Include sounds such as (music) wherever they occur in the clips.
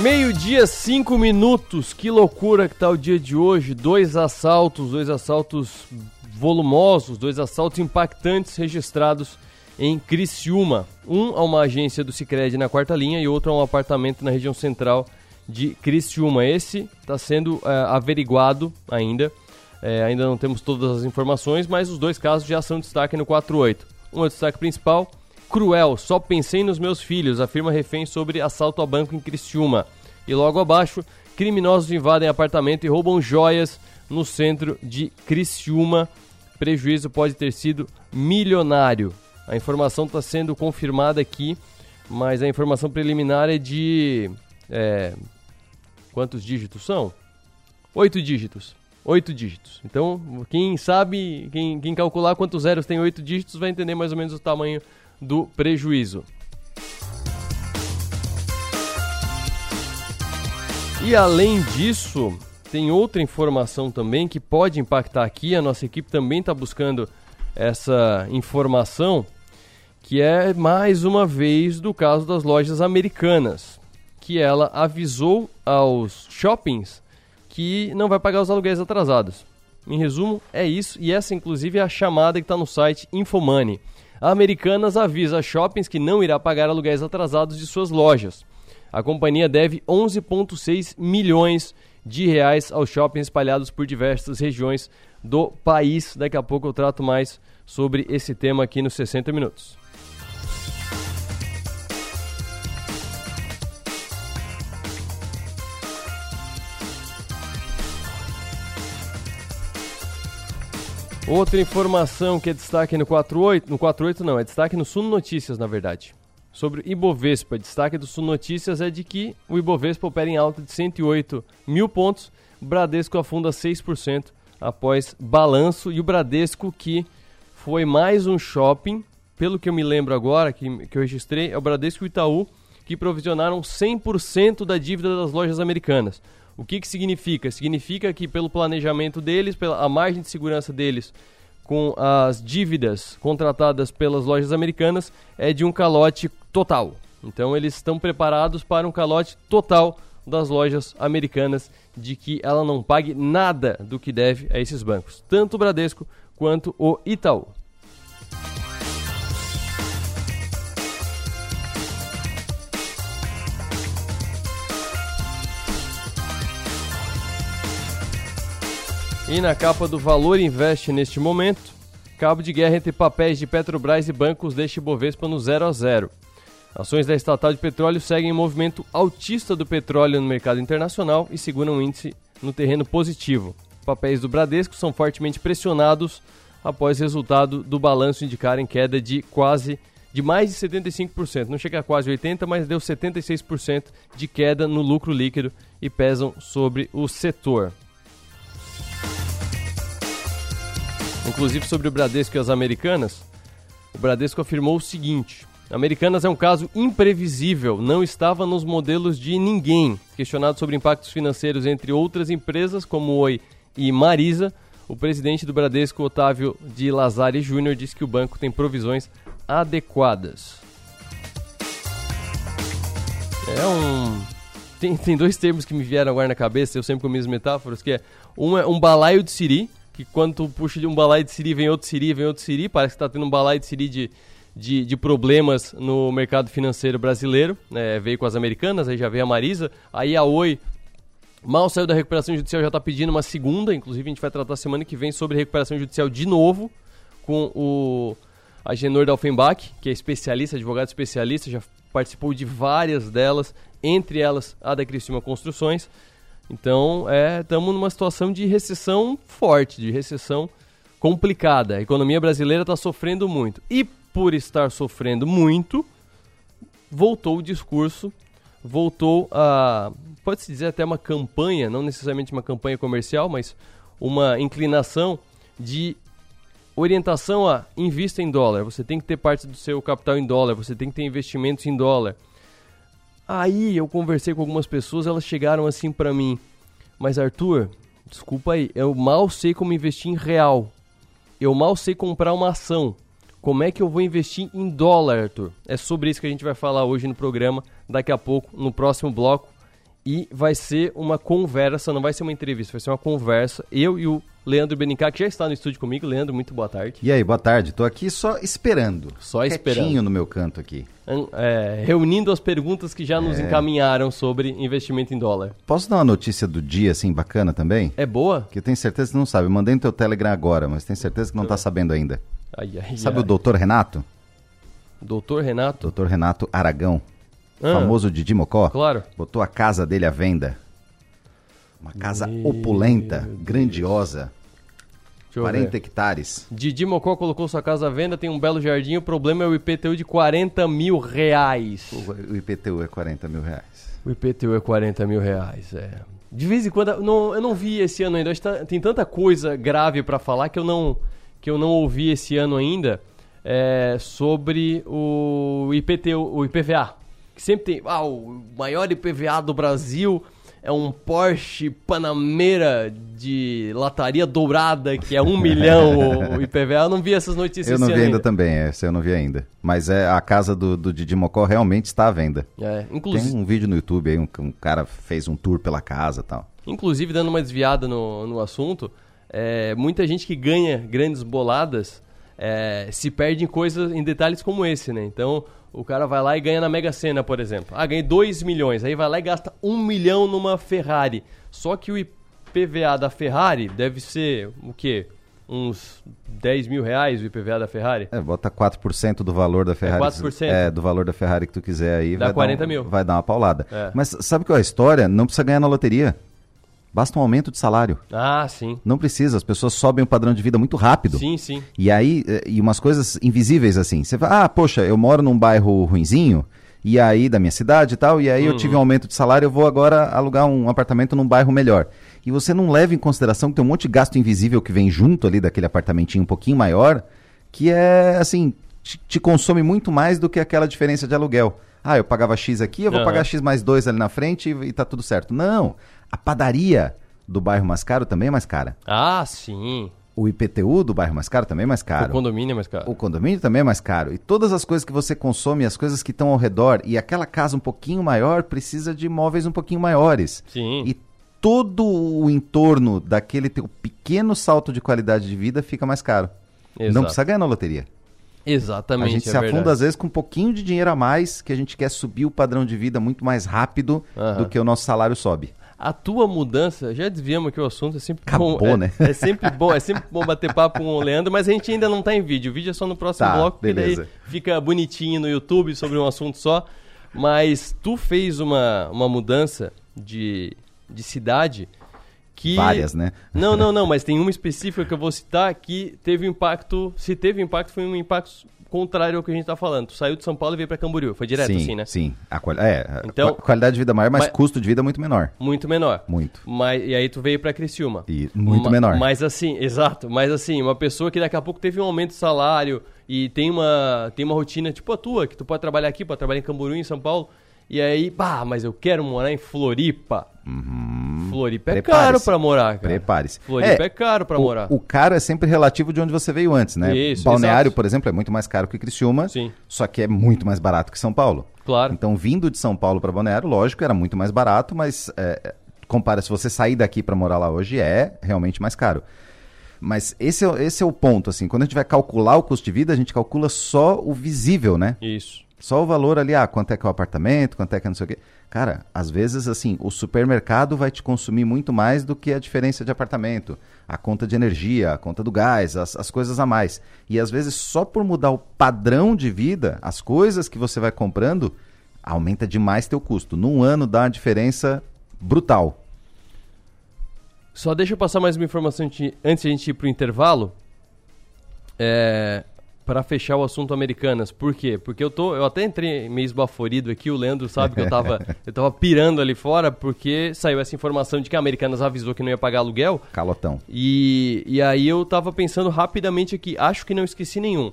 Meio-dia, cinco minutos. Que loucura que tá o dia de hoje. Dois assaltos, dois assaltos volumosos, dois assaltos impactantes registrados em Criciúma. Um a uma agência do Sicredi na quarta linha e outro a um apartamento na região central de Criciúma. Esse está sendo é, averiguado ainda. É, ainda não temos todas as informações, mas os dois casos já são destaque no 48. Um é o destaque principal, Cruel, só pensei nos meus filhos, afirma refém sobre assalto a banco em Criciúma. E logo abaixo, criminosos invadem apartamento e roubam joias no centro de Criciúma. Prejuízo pode ter sido milionário. A informação está sendo confirmada aqui, mas a informação preliminar é de. É, quantos dígitos são? Oito dígitos. Oito dígitos. Então, quem sabe, quem, quem calcular quantos zeros tem oito dígitos vai entender mais ou menos o tamanho do prejuízo. E além disso, tem outra informação também que pode impactar aqui. A nossa equipe também está buscando essa informação, que é mais uma vez do caso das lojas americanas, que ela avisou aos shoppings que não vai pagar os aluguéis atrasados. Em resumo, é isso, e essa inclusive é a chamada que está no site Infomoney. A Americanas avisa shoppings que não irá pagar aluguéis atrasados de suas lojas. A companhia deve 11,6 milhões de reais aos shoppings espalhados por diversas regiões do país. Daqui a pouco eu trato mais sobre esse tema aqui nos 60 minutos. Outra informação que é destaque no 48, no 48 não, é destaque no Suno Notícias, na verdade. Sobre Ibovespa, destaque do Suno Notícias é de que o Ibovespa opera em alta de 108 mil pontos, o Bradesco afunda 6% após balanço, e o Bradesco que foi mais um shopping, pelo que eu me lembro agora, que, que eu registrei, é o Bradesco e o Itaú, que provisionaram 100% da dívida das lojas americanas. O que, que significa? Significa que pelo planejamento deles, pela a margem de segurança deles com as dívidas contratadas pelas lojas americanas é de um calote total. Então eles estão preparados para um calote total das lojas americanas de que ela não pague nada do que deve a esses bancos, tanto o Bradesco quanto o Itaú. E na capa do Valor Investe neste momento, cabo de guerra entre papéis de Petrobras e bancos deixa Bovespa no 0 a 0. Ações da estatal de petróleo seguem em movimento altista do petróleo no mercado internacional e seguram um índice no terreno positivo. Papéis do Bradesco são fortemente pressionados após resultado do balanço indicarem queda de quase de mais de 75%. Não chega a quase 80%, mas deu 76% de queda no lucro líquido e pesam sobre o setor. Inclusive sobre o Bradesco e as Americanas, o Bradesco afirmou o seguinte: Americanas é um caso imprevisível, não estava nos modelos de ninguém. Questionado sobre impactos financeiros entre outras empresas como Oi e Marisa, o presidente do Bradesco, Otávio de Lazari Júnior, disse que o banco tem provisões adequadas. É um. Tem, tem dois termos que me vieram agora na cabeça, eu sempre com minhas metáforas, que é um é um balaio de siri, que quando tu puxa de um balai de siri, vem outro siri, vem outro siri, parece que está tendo um balai de siri de, de, de, problemas no mercado financeiro brasileiro, né? veio com as americanas, aí já veio a Marisa, aí a Oi mal saiu da recuperação judicial, já está pedindo uma segunda, inclusive a gente vai tratar semana que vem sobre recuperação judicial de novo, com o Agenor Dalfenbach, que é especialista, advogado especialista, já participou de várias delas, entre elas a da Cristina Construções, então, estamos é, numa situação de recessão forte, de recessão complicada. A economia brasileira está sofrendo muito. E por estar sofrendo muito, voltou o discurso, voltou a. Pode-se dizer até uma campanha, não necessariamente uma campanha comercial, mas uma inclinação de orientação a invista em dólar. Você tem que ter parte do seu capital em dólar, você tem que ter investimentos em dólar. Aí eu conversei com algumas pessoas, elas chegaram assim para mim, mas Arthur, desculpa aí, eu mal sei como investir em real. Eu mal sei comprar uma ação. Como é que eu vou investir em dólar, Arthur? É sobre isso que a gente vai falar hoje no programa, daqui a pouco, no próximo bloco. E vai ser uma conversa, não vai ser uma entrevista, vai ser uma conversa. Eu e o Leandro Benincá, que já está no estúdio comigo. Leandro, muito boa tarde. E aí, boa tarde. Tô aqui só esperando. Só esperando. no meu canto aqui. É, reunindo as perguntas que já nos É. encaminharam sobre investimento em dólar. Posso dar uma notícia do dia, assim, bacana também? É boa? Que eu tenho certeza que não sabe. Eu mandei no teu Telegram agora, mas tenho certeza que não tá sabendo ainda. Ai, ai, Sabe ai. o doutor Renato? Doutor Renato? Doutor Renato Aragão. Ah. Famoso Didi Mocó. Claro. Botou a casa dele à venda. Uma casa Meu opulenta, Deus. grandiosa. Deixa eu 40 ver. hectares. Didi Mocó colocou sua casa à venda, tem um belo jardim. O problema é o IPTU de 40 mil reais. O o IPTU é 40 mil reais. O IPTU é 40 mil reais, é. De vez em quando, não, eu não vi esse ano ainda. Acho que tá- tem tanta coisa grave pra falar que eu não, que eu não ouvi esse ano ainda é, sobre o IPTU, o IPVA. Que sempre tem, ah, o maior IPVA do Brasil é um Porsche Panamera de lataria dourada, que é um milhão o, IPVA. Eu não vi essas notícias Eu não vi ano ainda também, essa eu não vi ainda. Mas é, a casa do, do Didi Mocó realmente está à venda. É, Tem inclusive, um vídeo no YouTube aí, um, um cara fez um tour pela casa e tal. Inclusive, dando uma desviada no, no assunto, é, muita gente que ganha grandes boladas é, se perde em coisas, em detalhes como esse, né? Então, o cara vai lá e ganha na Mega Sena, por exemplo. Ah, ganhei 2 milhões, aí vai lá e gasta 1 milhão numa Ferrari. Só que o IPVA da Ferrari deve ser, o quê? Uns 10 mil reais o IPVA da Ferrari? É, bota 4% do valor da Ferrari. 4%? É, do valor da Ferrari que tu quiser aí. Dá vai 40 dar um- mil. Vai dar uma paulada. É. Mas sabe qual é a história? Não precisa ganhar na loteria. Basta um aumento de salário. Ah, sim. Não precisa, as pessoas sobem o padrão de vida muito rápido. Sim, sim. E aí, eh, e umas coisas invisíveis assim. Você fala, ah, poxa, eu moro num bairro ruinzinho, e aí, da minha cidade e tal, e aí eu tive um aumento de salário, eu vou agora alugar um apartamento num bairro melhor. E você não leva em consideração que tem um monte de gasto invisível que vem junto ali daquele apartamentinho um pouquinho maior, que é, assim, te, te consome muito mais do que aquela diferença de aluguel. Ah, eu pagava X aqui, eu vou Aham. pagar X mais 2 ali na frente e, e tá tudo certo. Não, a padaria do bairro mais caro também é mais cara. Ah, sim. O IPTU do bairro mais caro também é mais caro. O condomínio é mais caro. O condomínio também é mais caro. E todas as coisas que você consome, as coisas que estão ao redor, e aquela casa um pouquinho maior precisa de imóveis um pouquinho maiores. Sim. E todo o entorno daquele teu pequeno salto de qualidade de vida fica mais caro. Exato. Não precisa ganhar na loteria. Exatamente. a gente é se afunda verdade. às vezes com um pouquinho de dinheiro a mais, que a gente quer subir o padrão de vida muito mais rápido Aham. do que o nosso salário sobe. A tua mudança, já desviamos aqui o assunto, é sempre Acabou, bom. é- né? É, sempre bom, é sempre bom bater papo com o Leandro, mas a gente ainda não tá em vídeo. O vídeo é só no próximo Tá, bloco, porque daí beleza. fica bonitinho no YouTube sobre um assunto só. Mas tu fez uma, uma mudança de, de cidade que. Várias, né? Não, não, não, mas tem uma específica que eu vou citar que teve impacto. Se teve impacto, foi um impacto contrário ao que a gente tá falando. Tu saiu de São Paulo e veio pra Camboriú. Foi direto sim, assim, né? Sim. A quali- é, a Então- qua- qualidade de vida maior, mas Mas- custo de vida muito menor. Muito menor. Muito. Mas, e aí tu veio pra Criciúma. E muito Ma- menor. Mas assim, exato. Mas assim, uma pessoa que daqui a pouco teve um aumento de salário e tem uma, tem uma rotina tipo a tua, que tu pode trabalhar aqui, pode trabalhar em Camboriú, em São Paulo. E aí, pá, mas eu quero morar em Floripa. Floripa é Uhum. Caro pra morar, cara. Prepare-se. Floripa é, caro pra o, morar. O caro é sempre relativo de onde você veio antes, né? Isso, Balneário, exato. por exemplo, é muito mais caro que Criciúma, Sim. só que é muito mais barato que São Paulo. Claro. Então, vindo de São Paulo para Balneário, lógico, era muito mais barato, mas é, é, compara, se você sair daqui para morar lá hoje, é realmente mais caro. Mas esse é, esse é o ponto, assim, quando a gente vai calcular o custo de vida, a gente calcula só o visível, né? Isso. Só o valor ali, ah, quanto é que é o apartamento, quanto é que é não sei o quê. Cara, às vezes, assim, o supermercado vai te consumir muito mais do que a diferença de apartamento. A conta de energia, a conta do gás, as, as coisas a mais. E às vezes, só por mudar o padrão de vida, as coisas que você vai comprando, aumenta demais teu custo. Num ano dá uma diferença brutal. Só deixa eu passar mais uma informação antes de a gente ir pro intervalo. É, para fechar o assunto Americanas. Por quê? Porque eu tô, eu até entrei meio esbaforido aqui, o Leandro sabe que eu tava, (laughs) eu tava pirando ali fora porque saiu essa informação de que a Americanas avisou que não ia pagar aluguel. Calotão. E, e aí eu tava pensando rapidamente aqui, acho que não esqueci nenhum.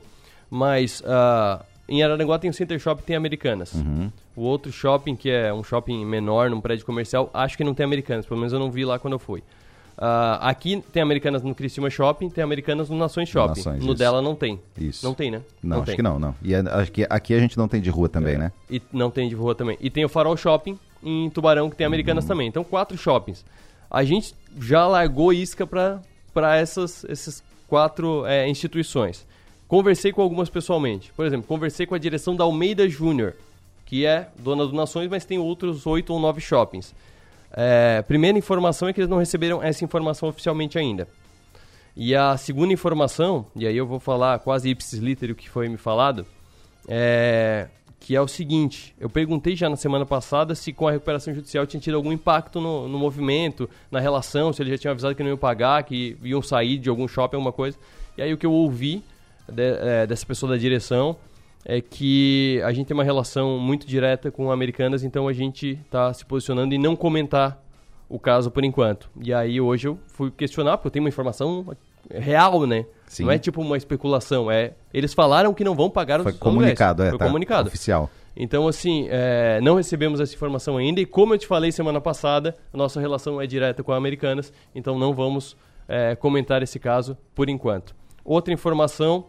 Mas ah, em Araranguá tem o Center Shopping tem Americanas. O outro shopping, que é um shopping menor, num prédio comercial, acho que não tem Americanas. Pelo menos eu não vi lá quando eu fui. Ah, aqui tem Americanas no Criciúma Shopping, tem Americanas no Nações Shopping. Nações, no isso. dela não tem. Isso. Não tem, né? Não, acho tem. que não, não. E a- acho que aqui a gente não tem de rua também, né? E não tem de rua também. E tem o Farol Shopping, em Tubarão, que tem Americanas também. Então, quatro shoppings. A gente já largou isca para essas, essas quatro é, instituições. Conversei com algumas pessoalmente. Por exemplo, conversei com a direção da Almeida Júnior, que é dona do Nações, mas tem outros oito ou nove shoppings. É, primeira informação é que eles não receberam essa informação oficialmente ainda. E a segunda informação, e aí eu vou falar quase ipsis literis o que foi me falado, é que é o seguinte: eu perguntei já na semana passada se com a recuperação judicial tinha tido algum impacto no, no movimento, na relação, se eles já tinham avisado que não iam pagar, que iam sair de algum shopping, alguma coisa. E aí o que eu ouvi de, é, dessa pessoa da direção é que a gente tem uma relação muito direta com Americanas, então a gente está se posicionando em não comentar o caso por enquanto. E aí hoje eu fui questionar, porque eu tenho uma informação real, né? Sim. Não é tipo uma especulação, é eles falaram que não vão pagar Foi os comunicado, é, Foi tá, comunicado. Oficial. Então, assim, é, não recebemos essa informação ainda e como eu te falei semana passada, a nossa relação é direta com a Americanas, então não vamos é, comentar esse caso por enquanto. Outra informação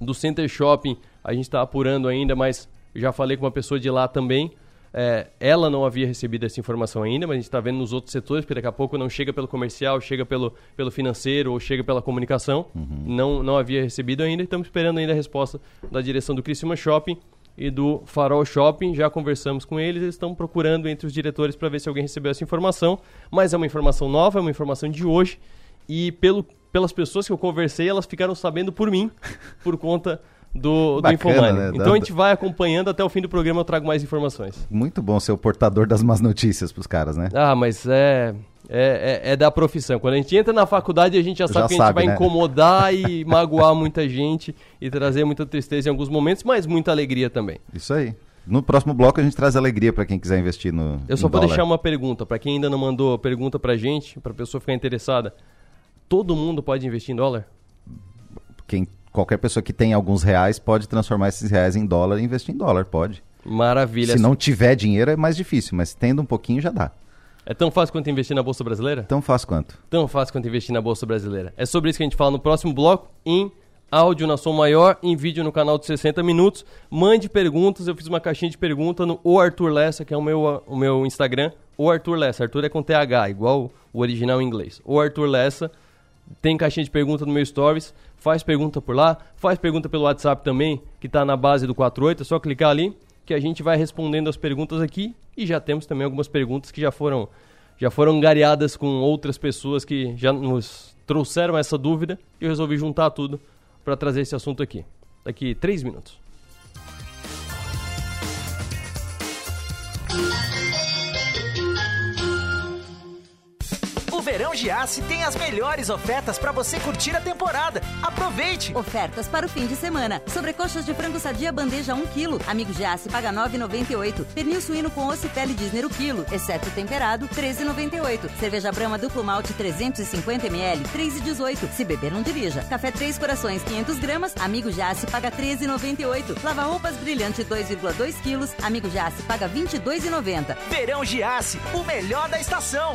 do Center Shopping, a gente está apurando ainda, mas já falei com uma pessoa de lá também, é, ela não havia recebido essa informação ainda, mas a gente está vendo nos outros setores, porque daqui a pouco não chega pelo comercial, chega pelo, pelo financeiro ou chega pela comunicação. Uhum. Não, não havia recebido ainda, estamos esperando ainda a resposta da direção do Criciúma Shopping e do Farol Shopping. Já conversamos com eles, eles estão procurando entre os diretores para ver se alguém recebeu essa informação, mas é uma informação nova, é uma informação de hoje e pelo, pelas pessoas que eu conversei, elas ficaram sabendo por mim, (laughs) por conta do, Bacana, do Infomoney. Né? Então a gente vai acompanhando até o fim do programa, eu trago mais informações. Muito bom ser o portador das más notícias para os caras, né? Ah, mas é, é, é, é, da profissão. Quando a gente entra na faculdade, a gente já sabe já que a gente sabe, vai né? incomodar e (laughs) magoar muita gente e trazer muita tristeza em alguns momentos, mas muita alegria também. Isso aí. No próximo bloco a gente traz alegria para quem quiser investir no. Eu só vou deixar uma pergunta para quem ainda não mandou pergunta para gente, para pessoa ficar interessada. Todo mundo pode investir em dólar? Quem qualquer pessoa que tem alguns reais pode transformar esses reais em dólar e investir em dólar, pode. Maravilha. Se não tiver dinheiro é mais difícil, mas tendo um pouquinho já dá. É tão fácil quanto investir na Bolsa Brasileira? Tão fácil quanto. Tão fácil quanto investir na Bolsa Brasileira. É sobre isso que a gente fala no próximo bloco, em áudio na som maior, em vídeo no canal de 60 minutos. Mande perguntas, eu fiz uma caixinha de pergunta no O Arthur Lessa, que é o meu, o meu Instagram. O Arthur Lessa, Arthur é com TH, igual o original em inglês. O Arthur Lessa, tem caixinha de pergunta no meu Stories. Faz pergunta por lá, faz pergunta pelo WhatsApp também, que está na base do 48, é só clicar ali que a gente vai respondendo as perguntas aqui. E já temos também algumas perguntas que já foram já foram gareadas com outras pessoas que já nos trouxeram essa dúvida. E eu resolvi juntar tudo para trazer esse assunto aqui. Daqui três minutos. Verão Giasse tem as melhores ofertas para você curtir a temporada. Aproveite! Ofertas para o fim de semana. Sobrecoxas de frango sadia bandeja 1 kg. Amigo Giasse paga 9,98. Pernil suíno com osso e pele Disney o quilo, exceto temperado, 13,98. Cerveja Brama duplo malte 350 ml, 3,18. Se beber não dirija. Café Três Corações 500 gramas. Amigo Giasse paga 13,98. Lava roupas brilhante 2,2 quilos. Amigo Giasse paga 22,90. Verão Giasse, o melhor da estação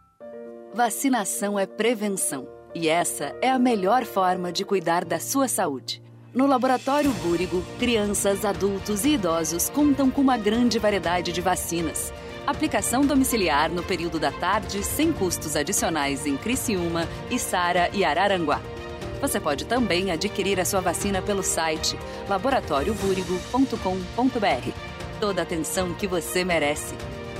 Vacinação é prevenção e essa é a melhor forma de cuidar da sua saúde. No Laboratório Búrigo, crianças, adultos e idosos contam com uma grande variedade de vacinas. Aplicação domiciliar no período da tarde sem custos adicionais em Criciúma, Içara e Araranguá. Você pode também adquirir a sua vacina pelo site laboratóriobúrigo.com.br. Toda a atenção que você merece.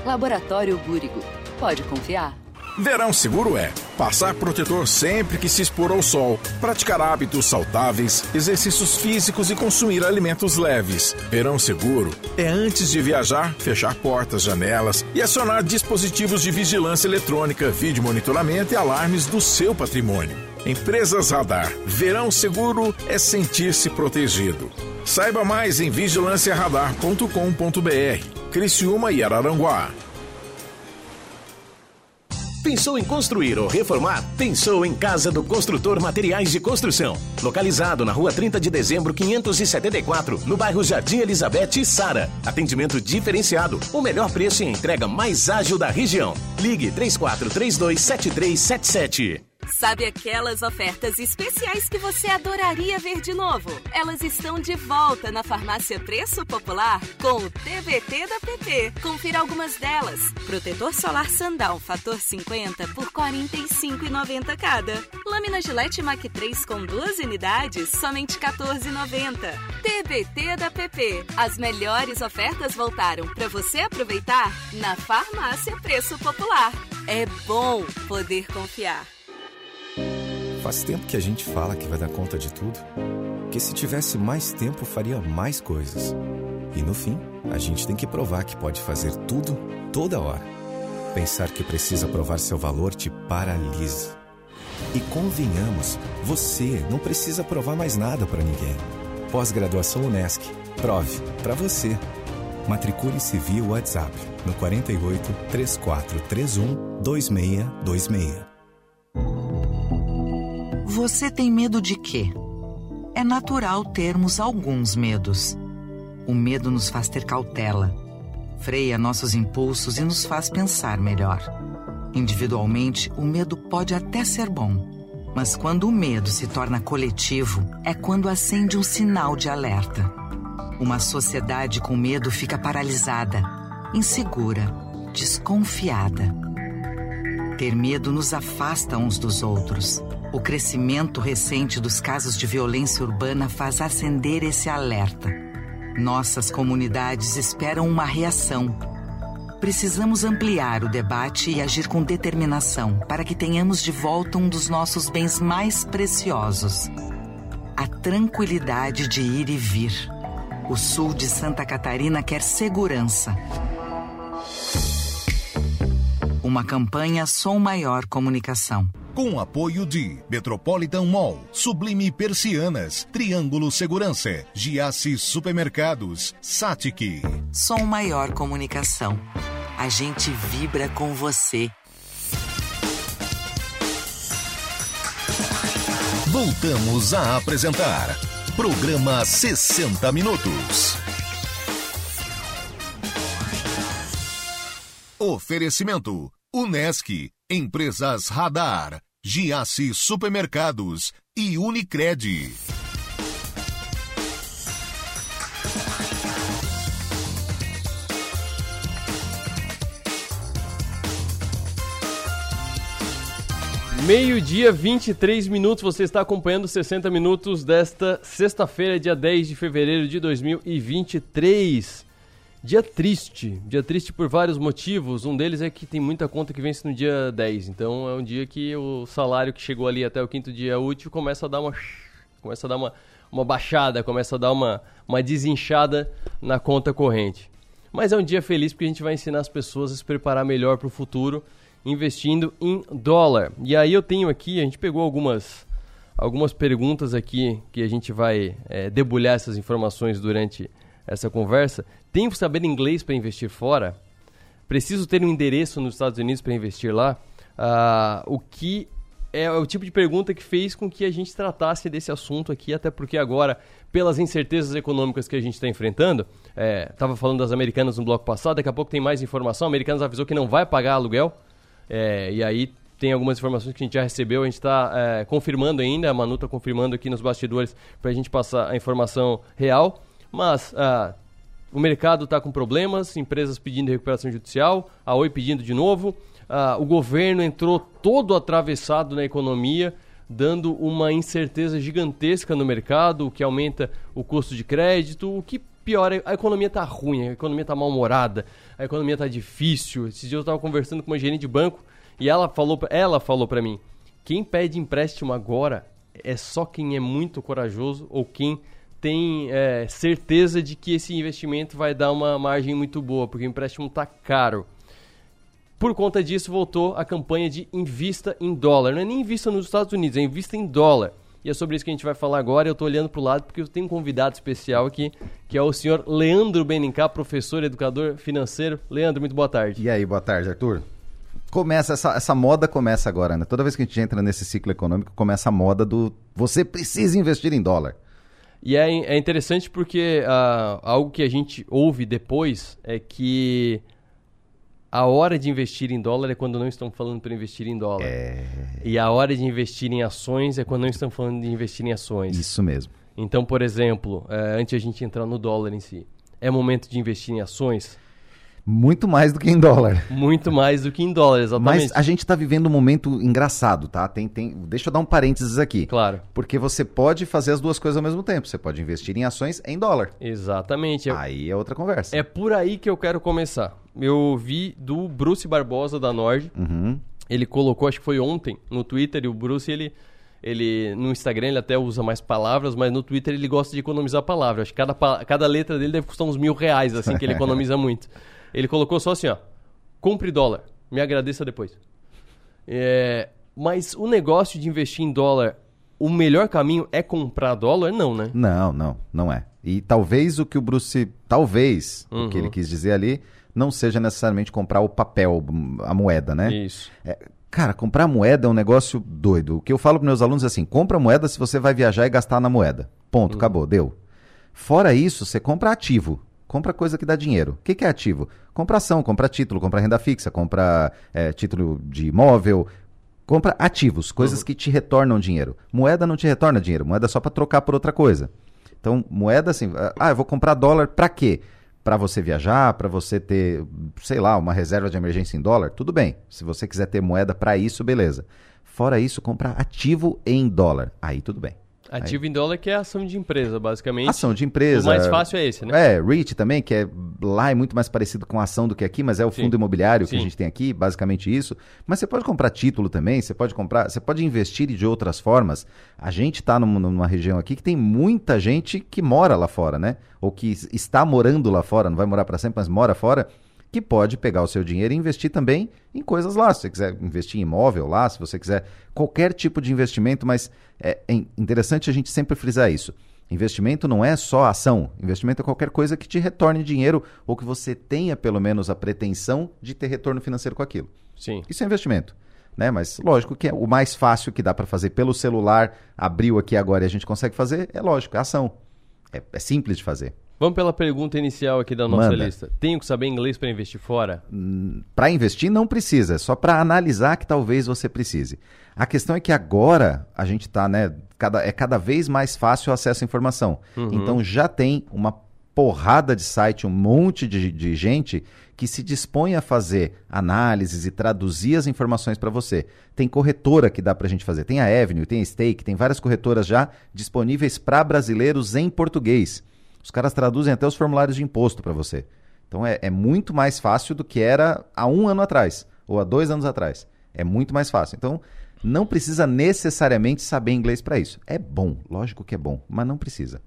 Laboratório Búrigo. Pode confiar. Verão seguro é passar protetor sempre que se expor ao sol, praticar hábitos saudáveis, exercícios físicos e consumir alimentos leves. Verão seguro é antes de viajar, fechar portas, janelas e acionar dispositivos de vigilância eletrônica, vídeo monitoramento e alarmes do seu patrimônio. Empresas Radar. Verão seguro é sentir-se protegido. Saiba mais em vigilanciaradar.com.br. Criciúma e Araranguá. Pensou em construir ou reformar? Pensou em Casa do Construtor Materiais de Construção. Localizado na rua 30 de dezembro, 574, no bairro Jardim Elizabeth e Sara. Atendimento diferenciado, o melhor preço e entrega mais ágil da região. Ligue 3432 7377. Sabe aquelas ofertas especiais que você adoraria ver de novo? Elas estão de volta na Farmácia Preço Popular com o TBT da PP. Confira algumas delas. Protetor solar Sandal fator 50 por R$ 45,90 cada. Lâmina Gillette Mac 3 com duas unidades, somente R$ 14,90. TBT da PP. As melhores ofertas voltaram para você aproveitar na Farmácia Preço Popular. É bom poder confiar. Faz tempo que a gente fala que vai dar conta de tudo, que se tivesse mais tempo faria mais coisas. E no fim, a gente tem que provar que pode fazer tudo, toda hora. Pensar que precisa provar seu valor te paralisa. E convenhamos, você não precisa provar mais nada para ninguém. Pós-graduação Unesc. Prove para você. Matricule-se via WhatsApp no 48 3431 2626. Você tem medo de quê? É natural termos alguns medos. O medo nos faz ter cautela, freia nossos impulsos e nos faz pensar melhor. Individualmente, o medo pode até ser bom, mas quando o medo se torna coletivo, é quando acende um sinal de alerta. Uma sociedade com medo fica paralisada, insegura, desconfiada. Ter medo nos afasta uns dos outros o crescimento recente dos casos de violência urbana faz acender esse alerta. Nossas comunidades esperam uma reação. Precisamos ampliar o debate e agir com determinação para que tenhamos de volta um dos nossos bens mais preciosos: a tranquilidade de ir e vir. O sul de Santa Catarina quer segurança. Uma campanha Som Maior Comunicação. Com apoio de Metropolitan Mall, Sublime Persianas, Triângulo Segurança, Giasse Supermercados, Satic. Som Maior Comunicação. A gente vibra com você. Voltamos a apresentar Programa 60 Minutos. Oferecimento Unesc, Empresas Radar, Giasse Supermercados e Unicred. Meio-dia, 23 minutos. Você está acompanhando 60 minutos desta sexta-feira, dia 10 de fevereiro de 2023. Dia triste. Dia triste por vários motivos. Um deles é que tem muita conta que vence no dia 10. Então é um dia que o salário que chegou ali até o quinto dia útil começa a dar uma. Começa a dar uma, uma baixada, começa a dar uma, uma desinchada na conta corrente. Mas é um dia feliz porque a gente vai ensinar as pessoas a se preparar melhor para o futuro investindo em dólar. E aí eu tenho aqui, a gente pegou algumas, algumas perguntas aqui que a gente vai é, debulhar essas informações durante essa conversa. Tenho que saber inglês para investir fora? Preciso ter um endereço nos Estados Unidos para investir lá? Uh, o que é o tipo de pergunta que fez com que a gente tratasse desse assunto aqui, até porque agora, pelas incertezas econômicas que a gente está enfrentando, estava é, falando das americanas no bloco passado, daqui a pouco tem mais informação, a Americanas avisou que não vai pagar aluguel, é, e aí tem algumas informações que a gente já recebeu, a gente está é, confirmando ainda, a Manu está confirmando aqui nos bastidores para a gente passar a informação real, mas uh, o mercado está com problemas, empresas pedindo recuperação judicial, a Oi pedindo de novo, uh, o governo entrou todo atravessado na economia, dando uma incerteza gigantesca no mercado, o que aumenta o custo de crédito, o que piora, a economia está ruim, a economia está mal-humorada, a economia está difícil. Esses dias eu estava conversando com uma gerente de banco e ela falou, ela falou para mim, quem pede empréstimo agora é só quem é muito corajoso ou quem tem é, certeza de que esse investimento vai dar uma margem muito boa, porque o empréstimo está caro. Por conta disso, voltou a campanha de invista em dólar. Não é nem invista nos Estados Unidos, é invista em dólar. E é sobre isso que a gente vai falar agora. Eu estou olhando para o lado porque eu tenho um convidado especial aqui, que é o senhor Leandro Benincá, professor, educador financeiro. Leandro, muito boa tarde. E aí, boa tarde, Arthur. Começa, essa, essa moda começa agora, né? Toda vez que a gente entra nesse ciclo econômico, começa a moda do você precisa investir em dólar. E é, é interessante porque ah, algo que a gente ouve depois é que a hora de investir em dólar é quando não estão falando para investir em dólar. É. E a hora de investir em ações é quando não estão falando de investir em ações. Isso mesmo. Então, por exemplo, eh, antes de a gente entrar no dólar em si, é momento de investir em ações? Muito mais do que em dólar. Muito mais do que em dólar, exatamente. Mas a gente está vivendo um momento engraçado, tá? Tem, tem... Deixa eu dar um parênteses aqui. Claro. Porque você pode fazer as duas coisas ao mesmo tempo. Você pode investir em ações em dólar. Exatamente. Aí é outra conversa. É por aí que eu quero começar. Eu vi do Bruce Barbosa da Nord. Uhum. Ele colocou, acho que foi ontem, no Twitter, e o Bruce, ele, ele no Instagram ele até usa mais palavras, mas no Twitter ele gosta de economizar palavras. Acho que cada, cada letra dele deve custar uns mil reais, assim, que ele (laughs) economiza muito. Ele colocou só assim, ó. Compre dólar, me agradeça depois. É, mas o negócio de investir em dólar, o melhor caminho é comprar dólar? Não, né? Não, não, não é. E talvez o que o Bruce. Talvez o que Uhum. ele quis dizer ali não seja necessariamente comprar o papel, a moeda, né? Isso. É, cara, comprar moeda é um negócio doido. O que eu falo para meus alunos é assim: compra moeda se você vai viajar e gastar na moeda. Ponto, acabou, deu. Fora isso, você compra ativo. Compra coisa que dá dinheiro. O que, que é ativo? Compra ação, compra título, compra renda fixa, compra é, título de imóvel. Compra ativos, coisas que te retornam dinheiro. Moeda não te retorna dinheiro, moeda é só para trocar por outra coisa. Então, moeda assim, ah, eu vou comprar dólar para quê? Para você viajar, para você ter, sei lá, uma reserva de emergência em dólar, tudo bem. Se você quiser ter moeda para isso, beleza. Fora isso, comprar ativo em dólar. Aí tudo bem. Ativo em dólar que é ação de empresa, basicamente. Ação de empresa. O mais fácil é esse, né? É, REIT também, que é lá é muito mais parecido com ação do que aqui, mas é o Sim. fundo imobiliário que a Sim. gente tem aqui, basicamente isso. Mas você pode comprar título também, você pode comprar, você pode investir de outras formas. A gente está numa região aqui que tem muita gente que mora lá fora, né? Ou que está morando lá fora, não vai morar para sempre, mas mora fora, que pode pegar o seu dinheiro e investir também em coisas lá. Se você quiser investir em imóvel lá, se você quiser qualquer tipo de investimento, mas é é interessante a gente sempre frisar isso. Investimento não é só ação. Investimento é qualquer coisa que te retorne dinheiro ou que você tenha pelo menos a pretensão de ter retorno financeiro com aquilo. Sim. Isso é investimento. Né? Mas lógico que é o mais fácil que dá para fazer pelo celular, abriu aqui agora e a gente consegue fazer, é lógico, é ação. É, é simples de fazer. Vamos pela pergunta inicial aqui da nossa Manda. lista. Tenho que saber inglês para investir fora? Para investir não precisa, é só para analisar que talvez você precise. A questão é que agora a gente está, né, cada, é cada vez mais fácil o acesso à informação. Uhum. Então já tem uma porrada de site, um monte de, de gente que se dispõe a fazer análises e traduzir as informações para você. Tem corretora que dá para a gente fazer. Tem a Avenue, tem a Stake, tem várias corretoras já disponíveis para brasileiros em português. Os caras traduzem até os formulários de imposto para você. Então é, é muito mais fácil do que era há um ano atrás, ou há dois anos atrás. É muito mais fácil. Então, não precisa necessariamente saber inglês para isso. É bom, lógico que é bom, mas não precisa.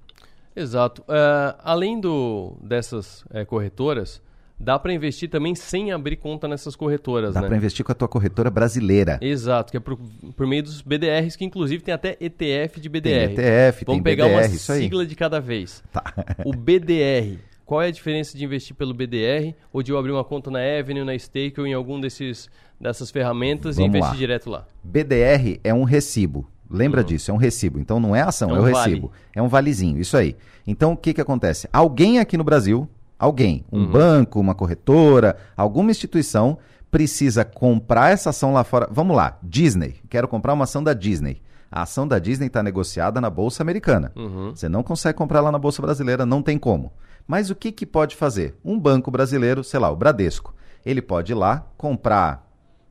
Exato. É, além do, dessas é, corretoras, dá para investir também sem abrir conta nessas corretoras, Dá né? para investir com a tua corretora brasileira. Exato, que é por, por meio dos BDRs, que inclusive tem até ETF de BDR. Tem ETF, Vamos tem pegar uma BDR, isso aí. sigla de cada vez. Tá. O BDR. Qual é a diferença de investir pelo BDR ou de eu abrir uma conta na Avenue, na Stake ou em algum desses dessas ferramentas e Vamos investir lá. direto lá? BDR é um recibo. Lembra disso? É um recibo. Então não é ação, É é, um o vale. recibo. É um valezinho, isso aí. Então o que, que acontece? Alguém aqui no Brasil, alguém, um Uhum. banco, uma corretora, alguma instituição precisa comprar essa ação lá fora. Vamos lá, Disney. Quero comprar uma ação da Disney. A ação da Disney está negociada na Bolsa Americana. Uhum. Você não consegue comprar lá na Bolsa Brasileira, não tem como. Mas o que, que pode fazer? Um banco brasileiro, sei lá, o Bradesco, ele pode ir lá comprar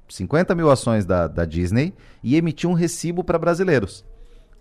50 mil ações da, da Disney e emitir um recibo para brasileiros.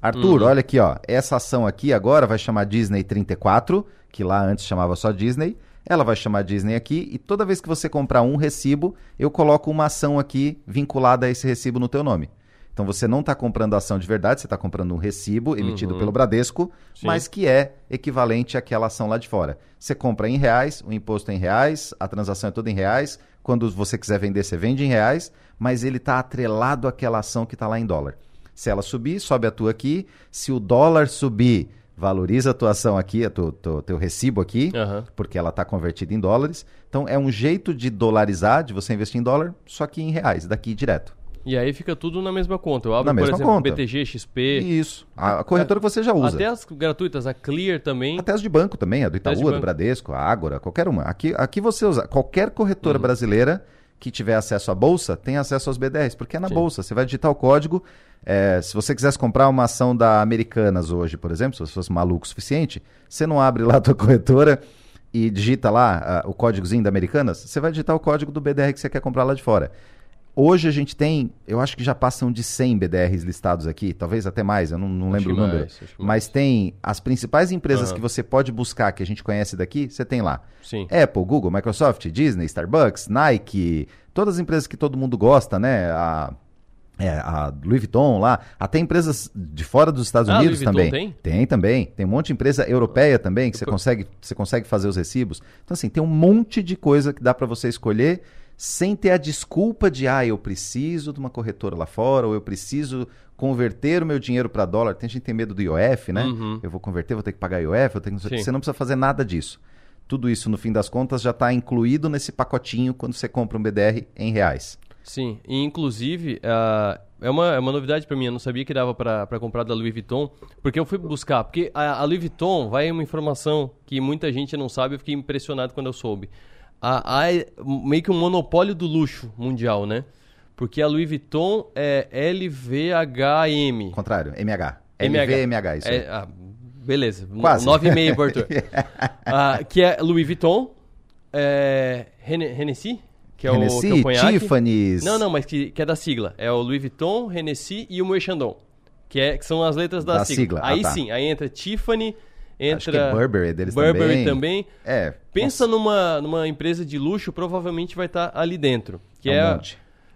Arthur, Uhum. olha aqui, ó. Essa ação aqui agora vai chamar Disney 34, que lá antes chamava só Disney. Ela vai chamar Disney aqui e toda vez que você comprar um recibo, eu coloco uma ação aqui vinculada a esse recibo no teu nome. Então você não está comprando a ação de verdade, você está comprando um recibo emitido Uhum. pelo Bradesco, Sim. mas que é equivalente àquela ação lá de fora. Você compra em reais, o imposto é em reais, a transação é toda em reais. Quando você quiser vender, você vende em reais, mas ele está atrelado àquela ação que está lá em dólar. Se ela subir, sobe a tua aqui. Se o dólar subir, valoriza a tua ação aqui, a tu, tu- teu recibo aqui, Aham. porque ela está convertida em dólares. Então é um jeito de dolarizar, de você investir em dólar, só que em reais, daqui direto. E aí fica tudo na mesma conta. Eu abro, Na por mesma exemplo, conta. BTG, XP. Isso. A, corretora que você já usa. Até as gratuitas, a Clear também. Até as de banco também, a do Itaú, a do. Bradesco, a Ágora, qualquer uma. Aqui, aqui você usa. Qualquer corretora Uhum. brasileira que tiver acesso à bolsa tem acesso aos BDRs, porque é na Sim. bolsa. Você vai digitar o código. é, se você quisesse comprar uma ação da Americanas hoje, por exemplo, se você fosse maluco o suficiente, você não abre lá a tua (laughs) corretora e digita lá ah, o códigozinho da Americanas, você vai digitar o código do BDR que você quer comprar lá de fora. Hoje a gente tem, eu acho que já passam de 100 BDRs listados aqui, talvez até mais, eu não, não lembro o número. mais, Mas tem as principais empresas Aham. que você pode buscar, que a gente conhece daqui, você tem lá. Sim. Apple, Google, Microsoft, Disney, Starbucks, Nike, todas as empresas que todo mundo gosta, né? A, é, a Louis Vuitton lá, até empresas de fora dos Estados Ah, Unidos também. tem? Tem também. Tem um monte de empresa europeia também que você consegue, você consegue fazer os recibos. Então, assim, tem um monte de coisa que dá para você escolher sem ter a desculpa de, ah, eu preciso de uma corretora lá fora, ou eu preciso converter o meu dinheiro para dólar. Tem gente que tem medo do IOF, né? Uhum. Eu vou converter, vou ter que pagar IOF, eu tenho que... Você não precisa fazer nada disso. Tudo isso, no fim das contas, já está incluído nesse pacotinho quando você compra um BDR em reais. Sim, e inclusive, ah, é, uma, é uma novidade pra mim, eu não sabia que dava pra comprar da Louis Vuitton, porque eu fui buscar, porque a, a Louis Vuitton, vai uma informação que muita gente não sabe, eu fiquei impressionado quando eu soube. A, a- é meio que um monopólio do luxo mundial, né? Porque a Louis Vuitton é LVHM. Contrário, MH. MH. LVMH, isso aí. É, ah, beleza, Quase. 9,5 por Arthur. Ah, que é Louis Vuitton, é, Henne- Hennessy, que é o, Hennessy, que é o conhaque. Tiffany's. Não, não, mas que, que é da sigla. É o Louis Vuitton, Hennessy e o Chandon. Que, é, que são as letras da, Da sigla, ah, Aí tá. sim, aí entra Tiffany, entra... Acho que é Burberry deles Burberry também. também. É. Pensa numa, numa empresa de luxo, provavelmente vai estar ali dentro. Que É é, um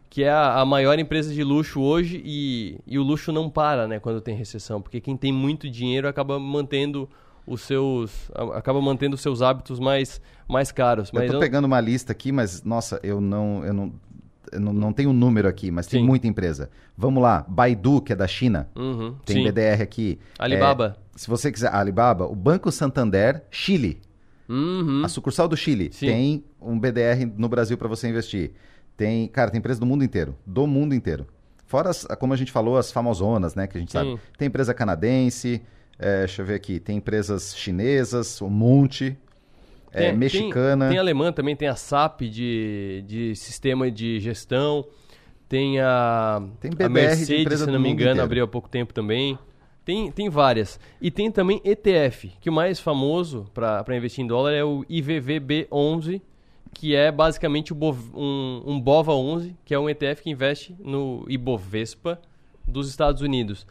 que é a, a maior empresa de luxo hoje e, e o luxo não para, né, quando tem recessão, porque quem tem muito dinheiro acaba mantendo os seus acaba mantendo os seus hábitos mais mais caros, mas eu tô eu- pegando uma lista aqui, mas, nossa, eu não, eu não, não, não tenho um número aqui, mas tem Sim. muita empresa. Vamos lá, Baidu, que é da China. Uhum, Tem sim. BDR aqui. Alibaba. É, se você quiser, Alibaba, o Banco Santander, Chile. Uhum. A sucursal do Chile Sim. tem um BDR no Brasil para você investir. Tem, cara, tem empresa do mundo inteiro, do mundo inteiro. Fora, as, como a gente falou, as famosonas, né, que a gente sabe. Tem empresa canadense, é, deixa eu ver aqui, tem empresas chinesas, um monte, é, Tem- mexicana. Tem, tem alemã também, tem a SAP de, de sistema de gestão, tem a, Tem a BDR de Mercedes, se não me engano, inteiro. abriu há pouco tempo também. Tem, tem várias. E tem também ETF, que o mais famoso para investir em dólar é o IVVB11, que é basicamente Bov- um, um BOVA11, que é um ETF que investe no Ibovespa dos Estados Unidos.